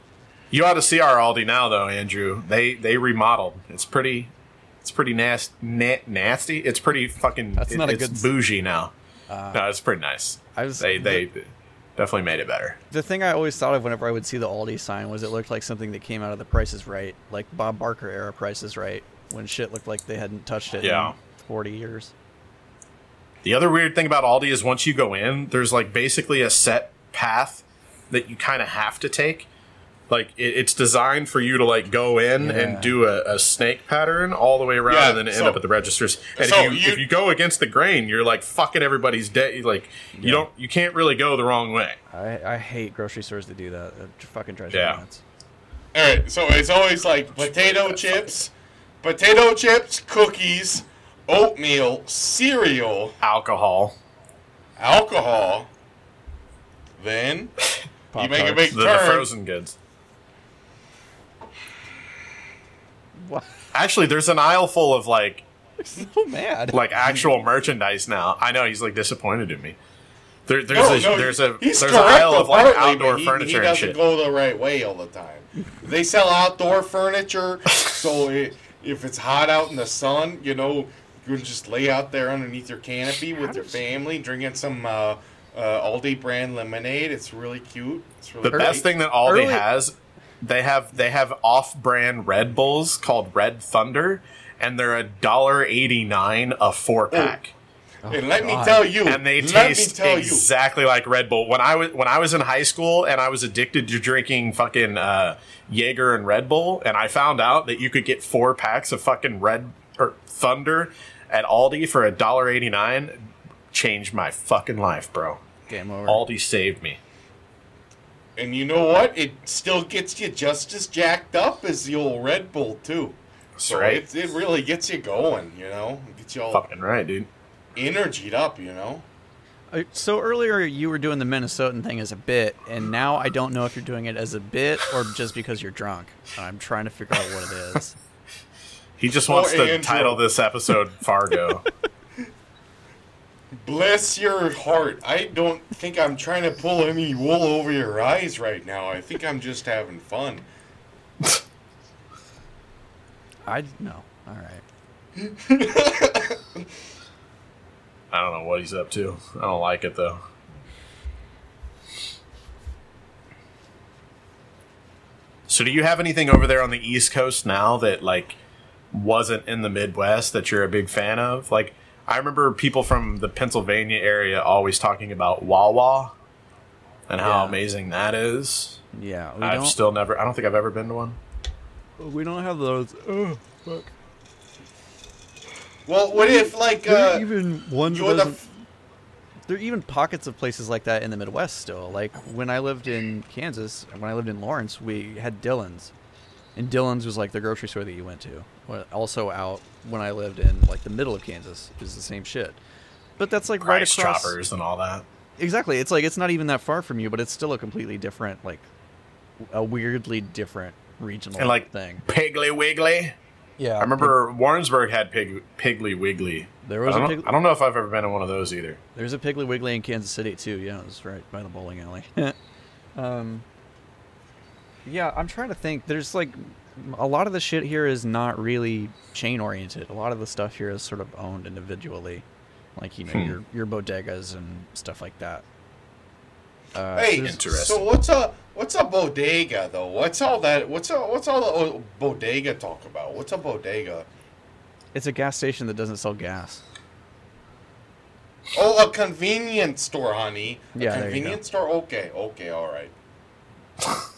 You ought to see our Aldi now though, Andrew. They they remodeled. It's pretty. It's pretty nasty. Na- nasty. It's pretty fucking. That's it- not a it's good bougie now. Uh, no, it's pretty nice. I was They they definitely made it better. The thing I always thought of whenever I would see the Aldi sign was it looked like something that came out of the Price is Right, like Bob Barker era Price is Right, when shit looked like they hadn't touched it Yeah. in 40 years. The other weird thing about Aldi is once you go in, there's like basically a set path that you kind of have to take. Like it, it's designed for you to like go in Yeah. and do a, a snake pattern all the way around Yeah, and then end so- up at the registers. And so if you, you- if you go against the grain, you're like fucking everybody's day. Like you don't you can't really go the wrong way. I, I hate grocery stores that do that. It fucking drives me Yeah. nuts. All right, so it's always like potato chips, potato chips, cookies, oatmeal, cereal, Alcohol. alcohol. Then you make a Pop-Tarts. big The, the turn. frozen goods. What? Actually, there's an aisle full of like so mad. like actual merchandise now. I know he's like disappointed in me. There, there's No, a no, there's a he's there's an correct aisle of like partly, outdoor but he, furniture he and doesn't shit. go the right way all the time. They sell outdoor furniture, so it, if it's hot out in the sun, you know, you can just lay out there underneath your canopy with your family, drinking some uh, uh, Aldi brand lemonade. It's really cute. It's really The best thing that Aldi Early- has, they have they have off-brand Red Bulls called Red Thunder, and they're a dollar eighty nine a four pack. And let me tell you, and they taste tell you, exactly like Red Bull. When I was when I was in high school and I was addicted to drinking fucking uh, Jaeger and Red Bull, and I found out that you could get four packs of fucking Red or Thunder at Aldi for a dollar eighty nine, changed my fucking life, bro. Game over. Aldi saved me. and you know what? It still gets you just as jacked up as the old Red Bull too. So right. it, it really gets you going, you know, It gets you all Fucking right, dude. energied up, you know. Uh, So earlier you were doing the Minnesotan thing as a bit, and now I don't know if you're doing it as a bit or just because you're drunk. I'm trying to figure out what it is. He just Oh, wants to Andrew. title this episode Fargo. Bless your heart. I don't think I'm trying to pull any wool over your eyes right now. I think I'm just having fun. I no. All right. I don't know what he's up to. I don't like it though. So do you have anything over there on the East Coast now that like wasn't in the Midwest that you're a big fan of? Like I remember people from the Pennsylvania area always talking about Wawa and how Yeah. amazing that is. Yeah, we I've don't. still never I don't think I've ever been to one. We don't have those. Oh, fuck. Well, what if like There uh, are even ones. you're that the doesn't- f- there are even pockets of places like that in the Midwest still. Like when I lived in Kansas, when I lived in Lawrence, we had Dillon's, and Dillon's was like the grocery store that you went to. Also out when I lived in like the middle of Kansas is the same shit. But that's like right Price across. choppers and all that. Exactly. It's like it's not even that far from you, but it's still a completely different, like a weirdly different regional And like thing. Piggly Wiggly. Yeah, I remember Warrensburg had Pig, Piggly Wiggly. There was I a don't, Pig- I don't know if I've ever been in one of those either. There's a Piggly Wiggly in Kansas City too. Yeah, it was right by the bowling alley. um, yeah, I'm trying to think. There's like a lot of the shit here is not really chain oriented. A lot of the stuff here is sort of owned individually, like you know Hmm. your your bodegas and stuff like that. Uh, Hey, Interesting. so what's a what's a bodega though? What's all that? What's a, what's all the bodega talk about? What's a bodega? it's a gas station that doesn't sell gas. Oh, a convenience store, honey. A Yeah, there you go. convenience store. Okay, okay, all right.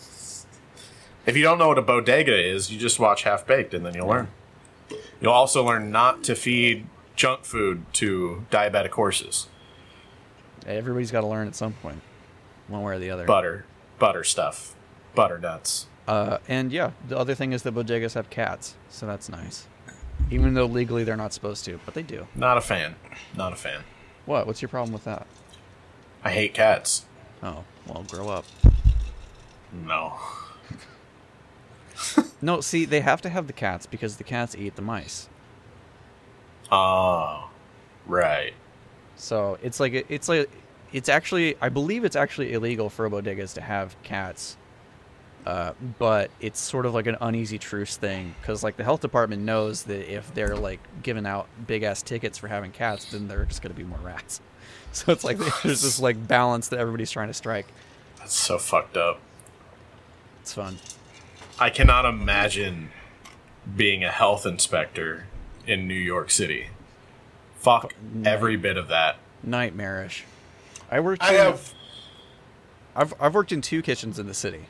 If you don't know what a bodega is, you just watch Half Baked and then you'll learn. You'll also learn not to feed junk food to diabetic horses. Everybody's got to learn at some point, one way or the other. Butter, butter stuff, butter nuts. Uh, and yeah, the other thing is that bodegas have cats, so that's nice. Even though legally they're not supposed to, but they do. Not a fan. Not a fan. What? What's your problem with that? I hate cats. Oh, well, grow up. No. No, see, they have to have the cats because the cats eat the mice. Oh, right. So it's like it's like it's actually I believe it's actually illegal for bodegas to have cats. Uh, but it's sort of like an uneasy truce thing because like the health department knows that if they're like giving out big ass tickets for having cats, then there are just gonna be more rats. So it's like there's this like balance that everybody's trying to strike. That's so fucked up. It's fun. I cannot imagine being a health inspector in New York City. Fuck every bit of that. Nightmarish. I worked. I in- have I've I've worked in two kitchens in the city.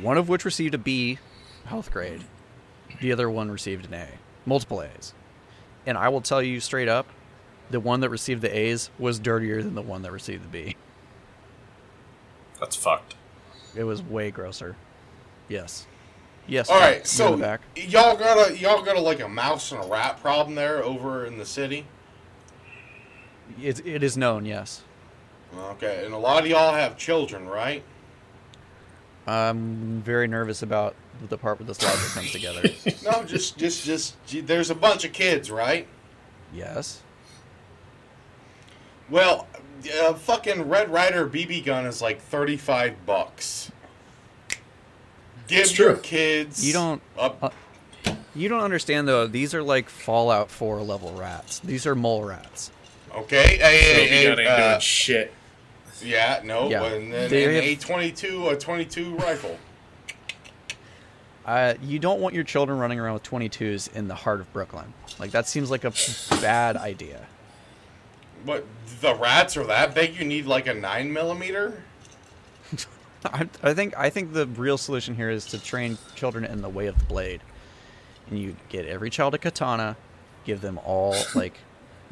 One of which received a B health grade. The other one received an A. Multiple A's. And I will tell you straight up, the one that received the A's was dirtier than the one that received the B. That's fucked. It was way grosser. Yes. Yes. all right. So back. y'all got a y'all got a like a mouse and a rat problem there over in the city. It, it is known, yes. Okay, and a lot of y'all have children, right? I'm very nervous about the part where this logic comes together. No, just just just there's a bunch of kids, right? Yes. Well, a fucking Red Ryder BB gun is like thirty five bucks. Give It's your true. kids. You don't- Up, uh, You don't understand though. These are like Fallout 4 level rats. These are mole rats. okay. Hey, hey, hey, Baby gun ain't uh, doing shit. yeah, no, Yeah. and then an have- A twenty two, a twenty two rifle. Uh, you don't want your children running around with 22s in the heart of Brooklyn. Like that seems like a bad idea. But the rats are that big? You need like a nine millimeter. I, I think I think the real solution here is to train children in the way of the blade. And you get every child a katana, give them all like,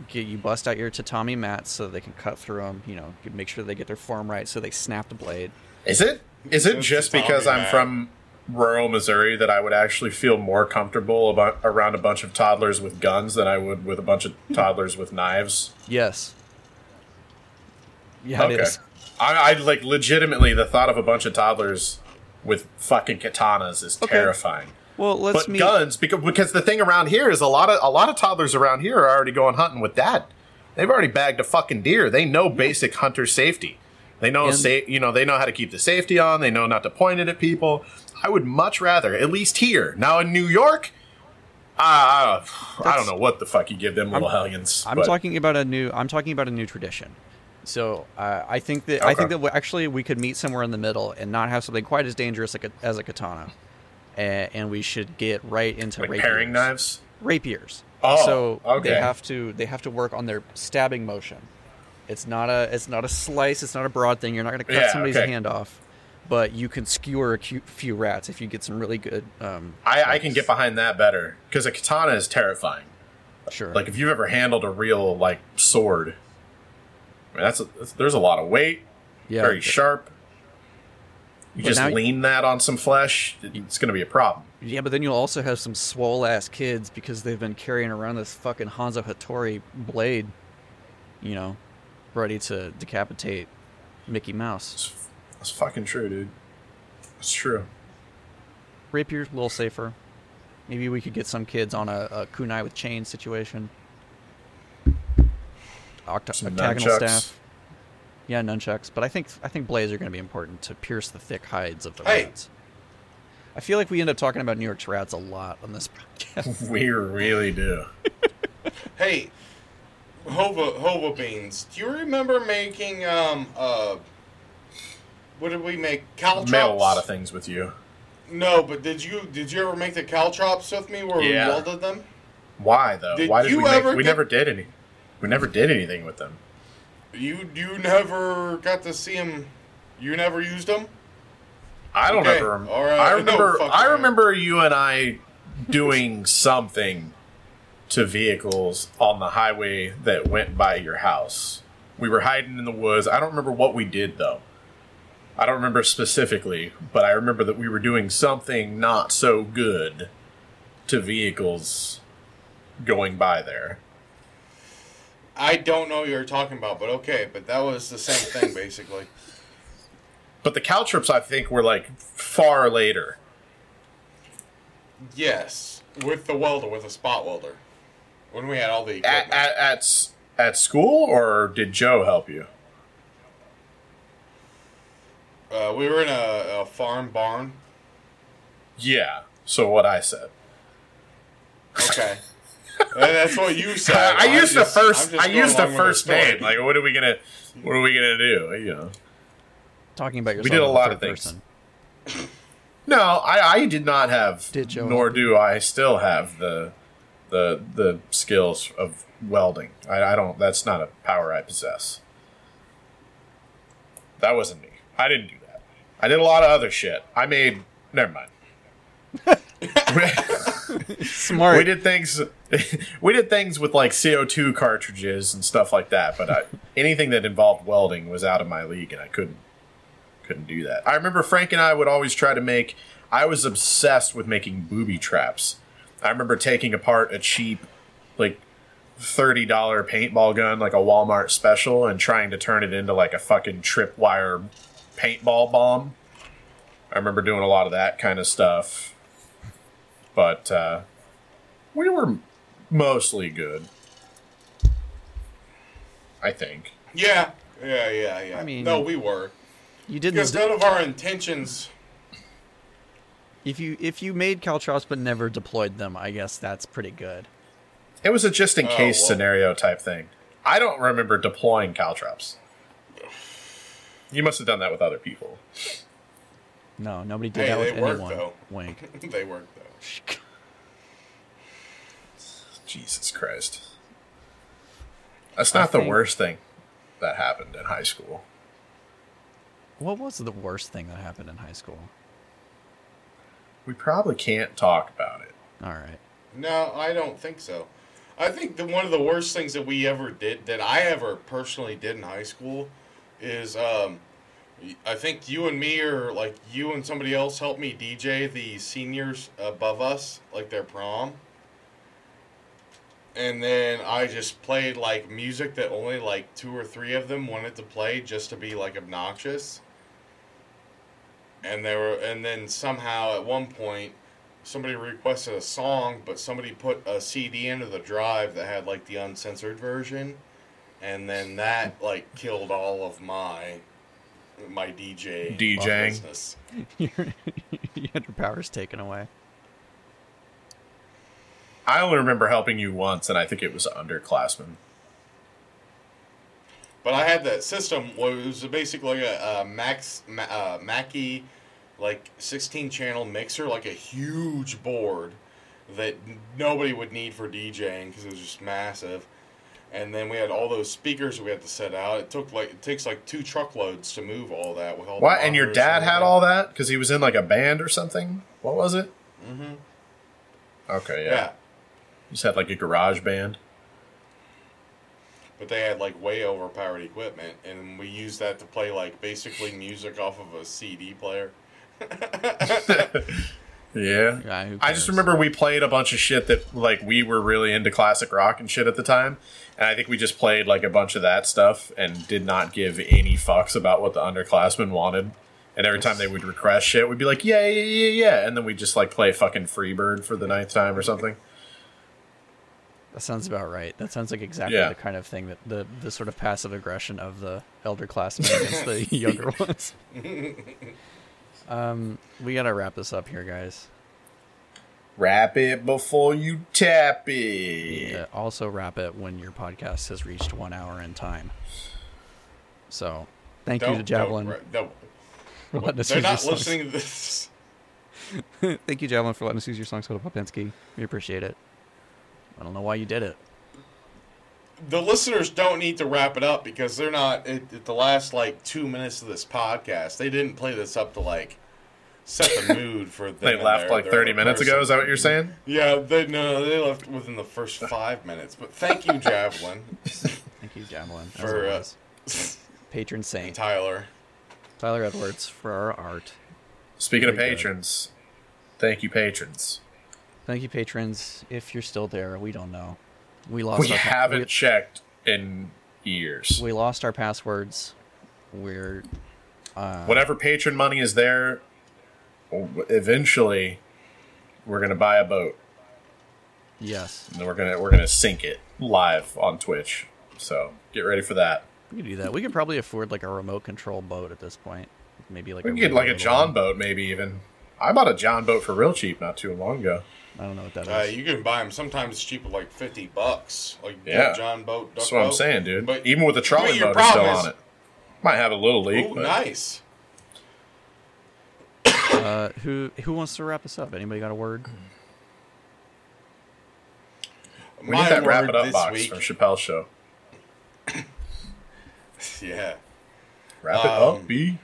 get you bust out your tatami mats so they can cut through them. You know, make sure they get their form right so they snap the blade. Is it? Is it just because I'm from rural Missouri that I would actually feel more comfortable about around a bunch of toddlers with guns than I would with a bunch of toddlers with knives? Yes. Yeah, it is. I, I like legitimately the thought of a bunch of toddlers with fucking katanas is Okay. terrifying. Well, let's but meet. guns because because the thing around here is a lot of a lot of toddlers around here are already going hunting with dad. They've already bagged a fucking deer. They know basic hunter safety. They know And- sa- you know they know how to keep the safety on. They know not to point it at people. I would much rather, at least here now in New York. Uh, I don't know what the fuck you give them little hellions. I'm but- talking about a new. I'm talking about a new tradition. So uh, I think that I think that we, actually we could meet somewhere in the middle and not have something quite as dangerous like a, as a katana, and, and we should get right into like rapiers. paring knives. Rapiers. Oh, so okay. they have to they have to work on their stabbing motion. It's not a it's not a slice. It's not a broad thing. You're not going to cut Yeah, somebody's okay. hand off. but you can skewer a few rats if you get some really good. Um, I, I can get behind that better because a katana is terrifying. sure. Like if you've ever handled a real like sword, I mean, that's, a, that's there's a lot of weight, yeah, very sharp. You just lean that on some flesh, it's going to be a problem. Yeah, but then you'll also have some swole ass kids because they've been carrying around this fucking Hanzo Hattori blade, you know, ready to decapitate Mickey Mouse. That's, it's fucking true, dude. It's true. Rapier's a little safer. Maybe we could get some kids on a, a kunai with chain situation. Octa- Some octagonal nunchucks. staff. Yeah, nunchucks. But I think I think blades are going to be important to pierce the thick hides of the Hey. rats. I feel like we end up talking about New York's rats a lot on this podcast. We really do. Hey, Hova Hova beans. Do you remember making um uh what did we make? Caltrops. Made a lot of things with you. No, but did you did you ever make the caltrops with me where Yeah. we welded them? Why though? Did Why did you we make? ever We get- never did any. We never did anything with them. You you never got to see them. You never used them. I don't Okay, ever. right. I remember. No, I remember you and I doing something to vehicles on the highway that went by your house. We were hiding in the woods. I don't remember what we did though. I don't remember specifically, but I remember that we were doing something not so good to vehicles going by there. I don't know what you're talking about, but okay. But that was the same thing basically. But the caltrops, I think, were like far later. Yes, with the welder, with a spot welder, when we had all the At, at, at, at school, or did Joe help you? uh, we were in a, a farm barn. Yeah. So what I said. Okay. And that's what you said. I I'm used the just- I'm first. I used the first name. Like, what are we gonna? What are we gonna do? You know. Talking about yourself. did a lot of things. person. No, I, I did not have. Did Joe nor help you? do I still have the the the skills of welding. I, I don't. That's not a power I possess. That wasn't me. I didn't do that. I did a lot of other shit. I made. Never mind. Smart. we did things we did things with like co2 cartridges and stuff like that but I, anything that involved welding was out of my league and i couldn't couldn't do that. I remember frank and i would always try to make i was obsessed with making booby traps. I remember taking apart a cheap like $30 paintball gun like a walmart special and trying to turn it into like a fucking tripwire paintball bomb. I remember doing a lot of that kind of stuff but uh, we were mostly good. I think. Yeah, yeah, yeah, yeah. I mean- no, we were you didn't because this. none of our intentions. If you if you made caltrops but never deployed them, I guess that's pretty good. It was a just in case Oh, well. scenario type thing. I don't remember deploying caltrops. You must have done that with other people. No, nobody did Hey, that they with worked, anyone. though. Wink. they worked though. Jesus Christ. That's I not the think- worst thing that happened in high school. What was the worst thing that happened in high school? We probably can't talk about it. All right. No, I don't think so. I think that one of the worst things that we ever did, that I ever personally did in high school, is um, I think you and me or like you and somebody else helped me DJ the seniors above us, like their prom. And then I just played like music that only like two or three of them wanted to play just to be like obnoxious. And they were, and then somehow at one point somebody requested a song, but somebody put a CD into the drive that had like the uncensored version, and then that like killed all of my my DJ DJing. business. you had your powers taken away. I only remember helping you once, and I think it was underclassmen. But I had that system. Well, it was basically a, a Max Ma, uh, Mackie like 16 channel mixer, like a huge board that nobody would need for DJing because it was just massive. And then we had all those speakers we had to set out. It took like it takes like two truckloads to move all that with all. What? The And your monitors dad had all that because he was in like a band or something. What was it? Mm-hmm. Okay, yeah. Yeah. You just had like a garage band. but they had like way overpowered equipment, and we used that to play like basically music off of a CD player. Yeah. Yeah, I just remember we played a bunch of shit that like we were really into classic rock and shit at the time. And I think we just played like a bunch of that stuff and did not give any fucks about what the underclassmen wanted. And every time they would request shit, we'd be like, yeah, yeah, yeah, yeah. And then we'd just like play fucking Freebird for the ninth time or something. That sounds about right. That sounds like exactly Yeah. the kind of thing that the the sort of passive aggression of the elder classmen against the younger ones. Um, we gotta wrap this up here, guys. Wrap it before you tap it. Uh, also, wrap it when your podcast has reached one hour in time. So, thank you to Javelin don't- don't- for letting us They're not listening to this. thank you, Javelin, for letting us use your songs, Hoda Popinski. We appreciate it. I don't know why you did it. The listeners don't need to wrap it up because they're not at, at the last like two minutes of this podcast. They didn't play this up to like set the mood for. Them They left their- like their 30 other minutes ago. Is that what you're saying? Yeah, they no, they left within the first five minutes. But thank you, Javelin, Thank you, Javelin, for uh, patron saint Tyler. Tyler Edwards for our art. Speaking of Very good. patrons, thank you, patrons. Thank you, patrons. If you're still there, we don't know. We lost. We our pa- haven't we- checked in years. we lost our passwords. We're uh, Whatever patron money is there, eventually we're gonna buy a boat yes, and then we're gonna we're gonna sink it live on Twitch. So get ready for that. we can do that. We can probably afford like a remote control boat at this point. Maybe like We a can get like a John one. boat, maybe even. I bought a John boat for real cheap not too long ago. I don't know what that Uh, is. you can buy them sometimes it's cheap, like fifty bucks. Like Yeah. John boat. Duck That's what I'm saying, dude. But even with the trolling your motor still problem on it, might have a little leak. Ooh, but nice. Uh, who who wants to wrap us up? Anybody got a word? We My need that wrap it up box week- from Chappelle's show. Yeah. Wrap it Um, up, B.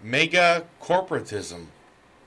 Mega corporatism.